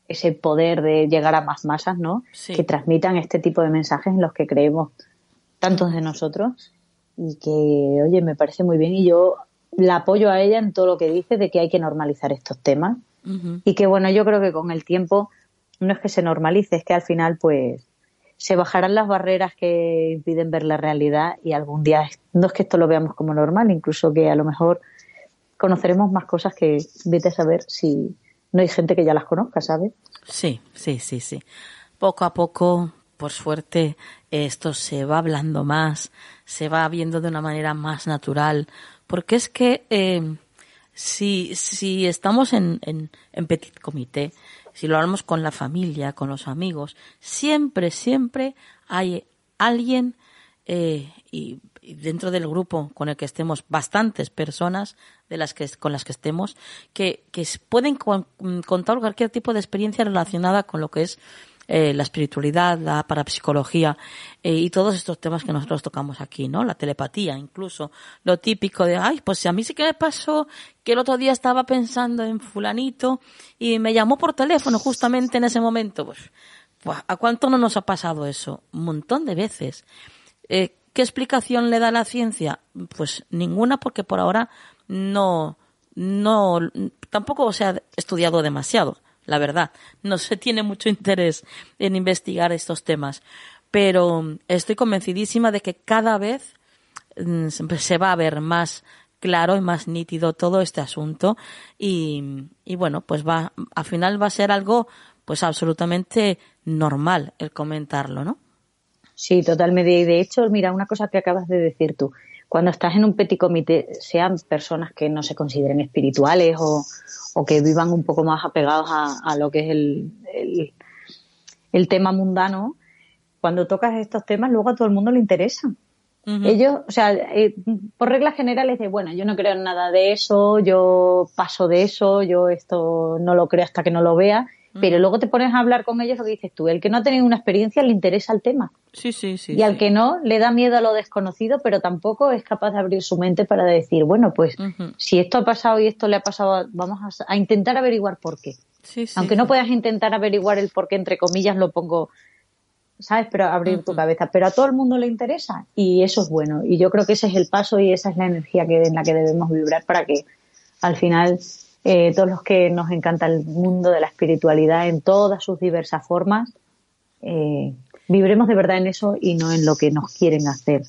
ese poder de llegar a más masas, ¿no? Que transmitan este tipo de mensajes en los que creemos tantos de nosotros y que, oye, me parece muy bien y yo la apoyo a ella en todo lo que dice de que hay que normalizar estos temas. Y que, bueno, yo creo que con el tiempo no es que se normalice, es que al final, pues, se bajarán las barreras que impiden ver la realidad y algún día, no es que esto lo veamos como normal, incluso que a lo mejor conoceremos más cosas que vete a saber si, no hay gente que ya las conozca, ¿sabes? Sí, sí, sí, sí. Poco a poco, por suerte, esto se va hablando más, se va viendo de una manera más natural, porque es que eh, si, si estamos en, en, en petit comité, si lo hablamos con la familia, con los amigos, siempre, siempre hay alguien eh, y dentro del grupo con el que estemos bastantes personas de las que con las que estemos que, que pueden mm, contar cualquier tipo de experiencia relacionada con lo que es eh, la espiritualidad, la parapsicología eh, y todos estos temas que nosotros tocamos aquí, ¿no? La telepatía, incluso lo típico de, ay, pues a mí sí que me pasó que el otro día estaba pensando en fulanito y me llamó por teléfono justamente en ese momento. Pues ¿a cuánto no nos ha pasado eso? Un montón de veces. Eh, ¿Qué explicación le da la ciencia? Pues ninguna, porque por ahora no, no, tampoco se ha estudiado demasiado, la verdad. No se tiene mucho interés en investigar estos temas. Pero estoy convencidísima de que cada vez mm, se va a ver más claro y más nítido todo este asunto y, y bueno, pues va, al final va a ser algo pues absolutamente normal el comentarlo, ¿no? Sí, totalmente. Y de hecho, mira, una cosa que acabas de decir tú, cuando estás en un petit comité, sean personas que no se consideren espirituales o, o que vivan un poco más apegados a, a lo que es el, el, el, tema mundano, cuando tocas estos temas, luego a todo el mundo le interesa. Uh -huh. Ellos, o sea, eh, por reglas generales de, bueno, yo no creo en nada de eso, yo paso de eso, yo esto no lo creo hasta que no lo vea, pero luego te pones a hablar con ellos lo que dices tú. El que no ha tenido una experiencia le interesa el tema. Sí, sí, sí. Y al sí. que no, le da miedo a lo desconocido, pero tampoco es capaz de abrir su mente para decir, bueno, pues uh -huh. si esto ha pasado y esto le ha pasado, vamos a, a intentar averiguar por qué. Sí, sí, Aunque no puedas intentar averiguar el por qué, entre comillas, lo pongo, ¿sabes? Pero abrir uh -huh. tu cabeza. Pero a todo el mundo le interesa y eso es bueno. Y yo creo que ese es el paso y esa es la energía que, en la que debemos vibrar para que al final eh, todos los que nos encanta el mundo de la espiritualidad en todas sus diversas formas, eh, vibremos de verdad en eso y no en lo que nos quieren hacer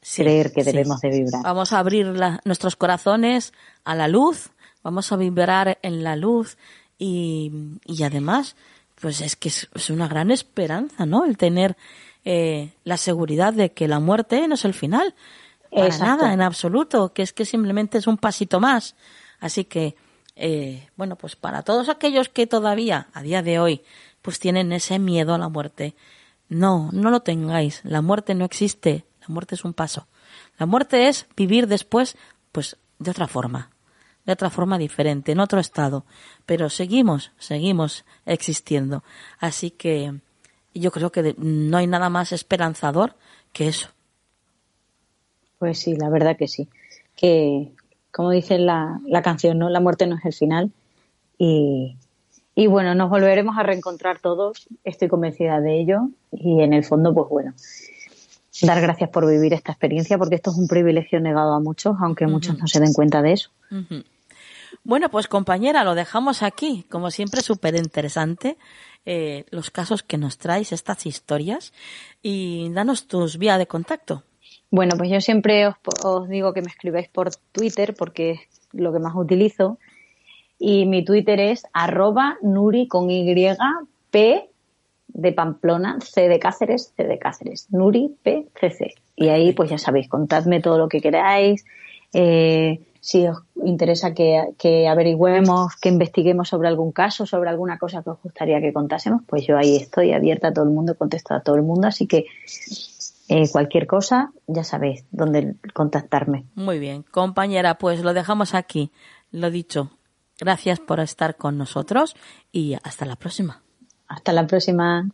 sí, creer que debemos sí. de vibrar. Vamos a abrir la, nuestros corazones a la luz, vamos a vibrar en la luz y, y además, pues es que es, es, una gran esperanza, ¿no? El tener eh, la seguridad de que la muerte no es el final. Para Exacto. nada, en absoluto, que es que simplemente es un pasito más. Así que eh, bueno, pues para todos aquellos que todavía a día de hoy pues tienen ese miedo a la muerte, no, no lo tengáis. La muerte no existe. La muerte es un paso. La muerte es vivir después, pues de otra forma, de otra forma diferente, en otro estado. Pero seguimos, seguimos existiendo. Así que yo creo que no hay nada más esperanzador que eso. Pues sí, la verdad que sí. Que, como dice la, la canción, ¿no? La muerte no es el final. Y, y bueno, nos volveremos a reencontrar todos, estoy convencida de ello. Y en el fondo, pues bueno, dar gracias por vivir esta experiencia, porque esto es un privilegio negado a muchos, aunque uh -huh. muchos no se den cuenta de eso. Uh -huh. Bueno, pues compañera, lo dejamos aquí. Como siempre, súper interesante eh, los casos que nos traes, estas historias. Y danos tus vías de contacto. Bueno, pues yo siempre os, digo que me escribáis por Twitter porque es lo que más utilizo. Y mi Twitter es arroba nuri con Y, P de Pamplona, C de Cáceres, C de Cáceres, Nuri P C C. Y ahí pues ya sabéis, contadme todo lo que queráis. Eh, si os interesa que, que averigüemos, que investiguemos sobre algún caso, sobre alguna cosa que os gustaría que contásemos, pues yo ahí estoy abierta a todo el mundo, contesto a todo el mundo. Así que eh, cualquier cosa, ya sabéis dónde contactarme. Muy bien, compañera, pues lo dejamos aquí. Lo dicho, gracias por estar con nosotros y hasta la próxima. Hasta la próxima.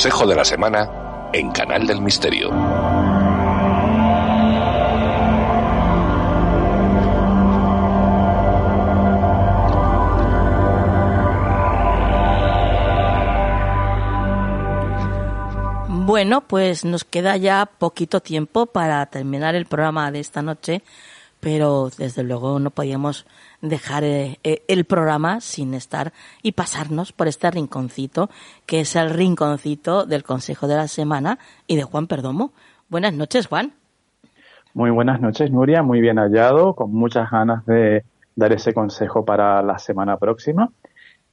Consejo de la Semana en Canal del Misterio. Bueno, pues nos queda ya poquito tiempo para terminar el programa de esta noche, pero desde luego no podíamos dejar eh, el programa sin estar y pasarnos por este rinconcito, que es el rinconcito del Consejo de la Semana y de Juan Perdomo. Buenas noches, Juan. Muy buenas noches, Nuria, muy bien hallado, con muchas ganas de dar ese consejo para la semana próxima.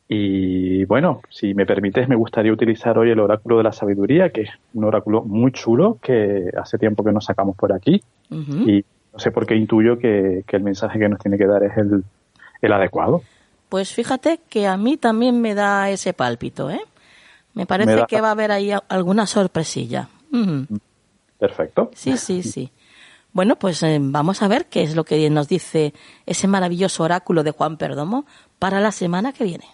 Y bueno, si me permites, me gustaría utilizar hoy el oráculo de la sabiduría, que es un oráculo muy chulo que hace tiempo que nos sacamos por aquí. Uh -huh. Y no sé por qué intuyo que, que, el mensaje que nos tiene que dar es el, el, adecuado. Pues fíjate que a mí también me da ese pálpito, ¿eh? Me parece me da... que va a haber ahí alguna sorpresilla. Perfecto. Sí, sí, sí. Bueno, pues eh, vamos a ver qué es lo que nos dice ese maravilloso oráculo de Juan Perdomo para la semana que viene.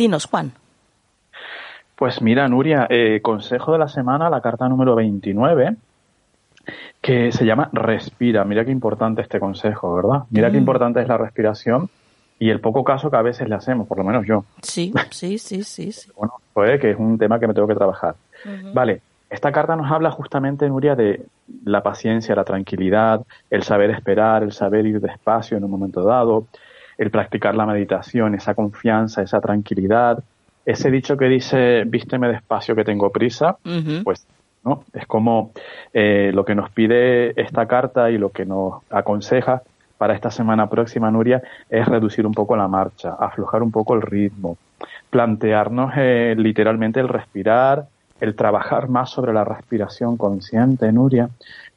Dinos, Juan. Pues mira, Nuria, eh, consejo de la semana, la carta número 29, que se llama Respira. Mira qué importante este consejo, ¿verdad? Mira qué mm. importante es la respiración y el poco caso que a veces le hacemos, por lo menos yo. Sí, sí, sí, sí. bueno, pues que es un tema que me tengo que trabajar. Vale, esta carta nos habla justamente, Nuria, de la paciencia, la tranquilidad, el saber esperar, el saber ir despacio en un momento dado, el practicar la meditación, esa confianza, esa tranquilidad. Ese dicho que dice, vísteme despacio que tengo prisa, pues no, es como eh, lo que nos pide esta carta y lo que nos aconseja para esta semana próxima, Nuria, es reducir un poco la marcha, aflojar un poco el ritmo, plantearnos eh, literalmente el respirar, el trabajar más sobre la respiración consciente, Nuria,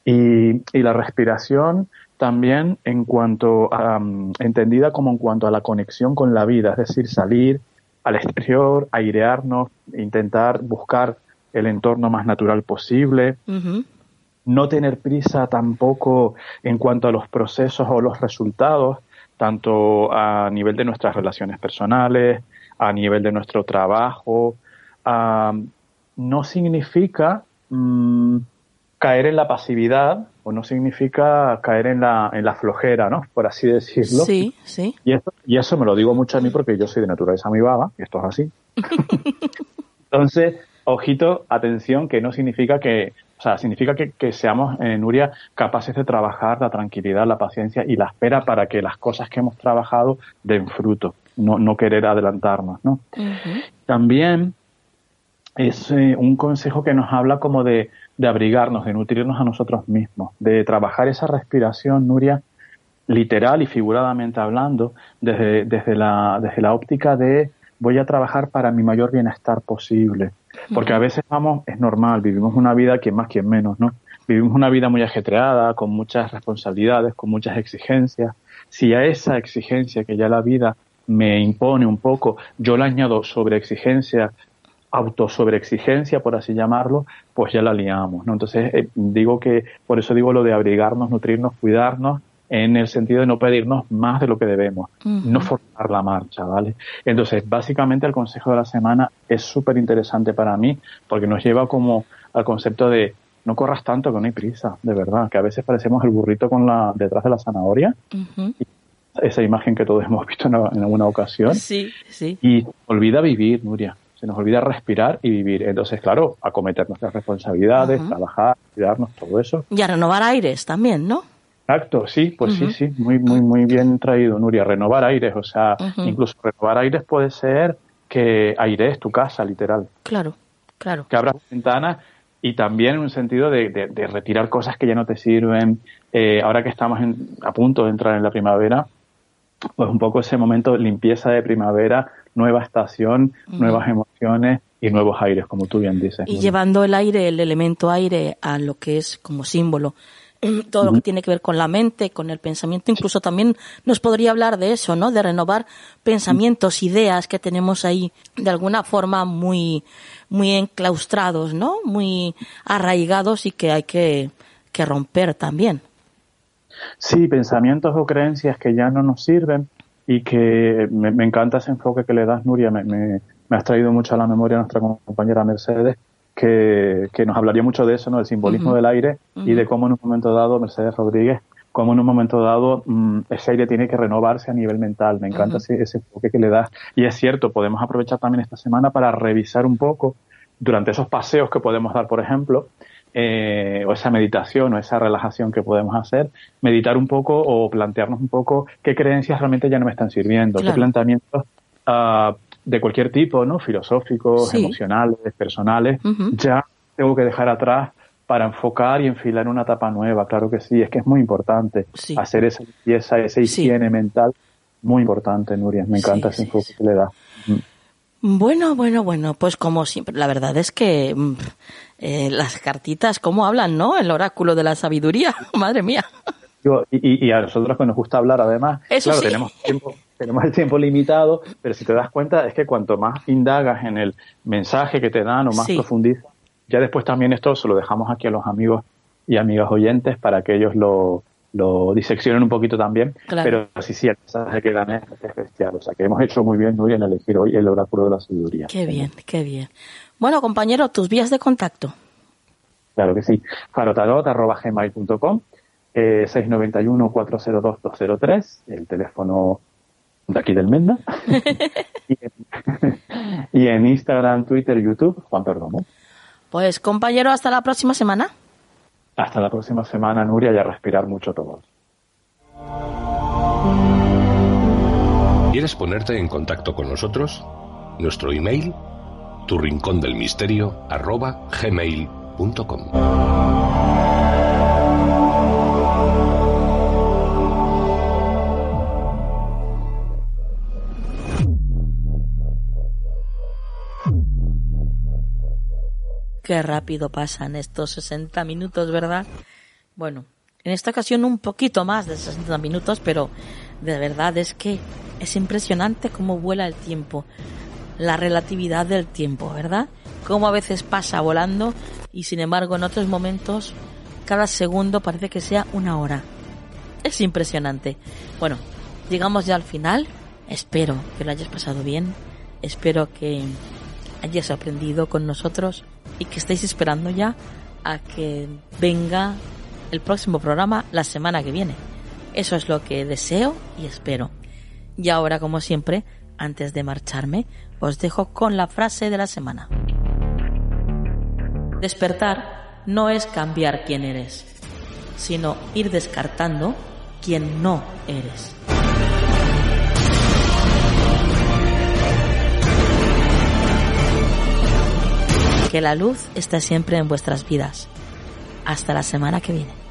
y, la respiración también en cuanto a, entendida como en cuanto a la conexión con la vida, es decir, salir al exterior, airearnos, intentar buscar el entorno más natural posible, no tener prisa tampoco en cuanto a los procesos o los resultados, tanto a nivel de nuestras relaciones personales, a nivel de nuestro trabajo. no significa mm, caer en la pasividad o no significa caer en la, en la flojera, ¿no? Por así decirlo. Sí, sí. Y eso, y eso me lo digo mucho a mí porque yo soy de naturaleza muy baba, y esto es así. Entonces, ojito, atención, que no significa que, o sea, significa que, que seamos, en eh, Nuria, capaces de trabajar la tranquilidad, la paciencia y la espera para que las cosas que hemos trabajado den fruto, no, no querer adelantarnos, ¿no? También es eh, un consejo que nos habla como de, de abrigarnos, de nutrirnos a nosotros mismos, de trabajar esa respiración, Nuria, literal y figuradamente hablando, desde, desde, la, desde la óptica de voy a trabajar para mi mayor bienestar posible. Porque a veces vamos, es normal, vivimos una vida quien más, quien menos, ¿no? Vivimos una vida muy ajetreada, con muchas responsabilidades, con muchas exigencias. Si a esa exigencia que ya la vida me impone un poco, yo le añado sobre exigencia, auto sobre exigencia, por así llamarlo, pues ya la liamos, ¿no? Entonces, eh, digo que, por eso digo lo de abrigarnos, nutrirnos, cuidarnos, en el sentido de no pedirnos más de lo que debemos, no forzar la marcha, ¿vale? Entonces, básicamente el consejo de la semana es súper interesante para mí porque nos lleva como al concepto de no corras tanto que no hay prisa, de verdad, que a veces parecemos el burrito con la detrás de la zanahoria. esa imagen que todos hemos visto en, alguna ocasión. Sí, sí. Y olvida vivir, Nuria. Se nos olvida respirar y vivir. Entonces, claro, acometer nuestras responsabilidades, trabajar, cuidarnos, todo eso. Y a renovar aires también, ¿no? Exacto, sí, pues sí, sí, muy, muy, muy bien traído, Nuria. Renovar aires, o sea, incluso renovar aires puede ser que airees tu casa, literal. Claro, claro. Que abras ventanas y también en un sentido de, de, retirar cosas que ya no te sirven. Eh, ahora que estamos a punto de entrar en la primavera, pues un poco ese momento de limpieza de primavera, nueva estación, nuevas emociones y nuevos aires, como tú bien dices. Y llevando el aire, el elemento aire, a lo que es como símbolo todo lo que tiene que ver con la mente, con el pensamiento, incluso también nos podría hablar de eso, ¿no? De renovar pensamientos, ideas que tenemos ahí de alguna forma muy, muy enclaustrados, ¿no? Muy arraigados y que hay que, que romper también. Sí, pensamientos o creencias que ya no nos sirven y que me, encanta ese enfoque que le das, Nuria, me, me, me has traído mucho a la memoria nuestra compañera Mercedes, que, nos hablaría mucho de eso, ¿no? Del simbolismo del aire y de cómo en un momento dado, Mercedes Rodríguez, cómo en un momento dado mm, ese aire tiene que renovarse a nivel mental. Me encanta ese, enfoque que le das. Y es cierto, podemos aprovechar también esta semana para revisar un poco, durante esos paseos que podemos dar, por ejemplo, eh, o esa meditación o esa relajación que podemos hacer, meditar un poco o plantearnos un poco qué creencias realmente ya no me están sirviendo, qué planteamientos uh, de cualquier tipo, ¿no? Filosóficos, emocionales, personales, ya tengo que dejar atrás para enfocar y enfilar una etapa nueva. Claro que sí, es que es muy importante hacer esa limpieza, esa higiene mental, muy importante, Nuria. Me encanta ese enfoque que le da. Bueno, bueno, bueno, pues como siempre, la verdad es que mm, eh, las cartitas, ¿cómo hablan, no? El oráculo de la sabiduría, madre mía. Y, a nosotros que nos gusta hablar, además, claro, tenemos tiempo, tenemos el tiempo limitado, pero si te das cuenta es que cuanto más indagas en el mensaje que te dan o más profundizas, ya después también esto se lo dejamos aquí a los amigos y amigas oyentes para que ellos lo, lo diseccionen un poquito también, pero sí, sí, el mensaje que dan es, especial. O sea, que hemos hecho muy bien, muy bien elegir hoy el oráculo de la sabiduría. Qué bien, qué bien. Bueno, compañero, tus vías de contacto. Claro que sí. farotarot.gmail.com eh, 691-402-203, el teléfono de aquí del Menda. y, en, Instagram, Twitter, YouTube, Juan Perdomo. Pues compañero, hasta la próxima semana. Hasta la próxima semana, Nuria, y a respirar mucho todos. ¿Quieres ponerte en contacto con nosotros? Nuestro email, tu rincón del misterio, arroba gmail.com. Qué rápido pasan estos 60 minutos, ¿verdad? Bueno, en esta ocasión un poquito más de 60 minutos, pero de verdad es que es impresionante cómo vuela el tiempo, la relatividad del tiempo, ¿verdad? Cómo a veces pasa volando y sin embargo en otros momentos cada segundo parece que sea una hora. Es impresionante. Bueno, llegamos ya al final. Espero que lo hayas pasado bien. Espero que hayas aprendido con nosotros y que estéis esperando ya a que venga el próximo programa la semana que viene. Eso es lo que deseo y espero. Y ahora, como siempre, antes de marcharme, os dejo con la frase de la semana. Despertar no es cambiar quién eres, sino ir descartando quién no eres. Que la luz esté siempre en vuestras vidas. Hasta la semana que viene.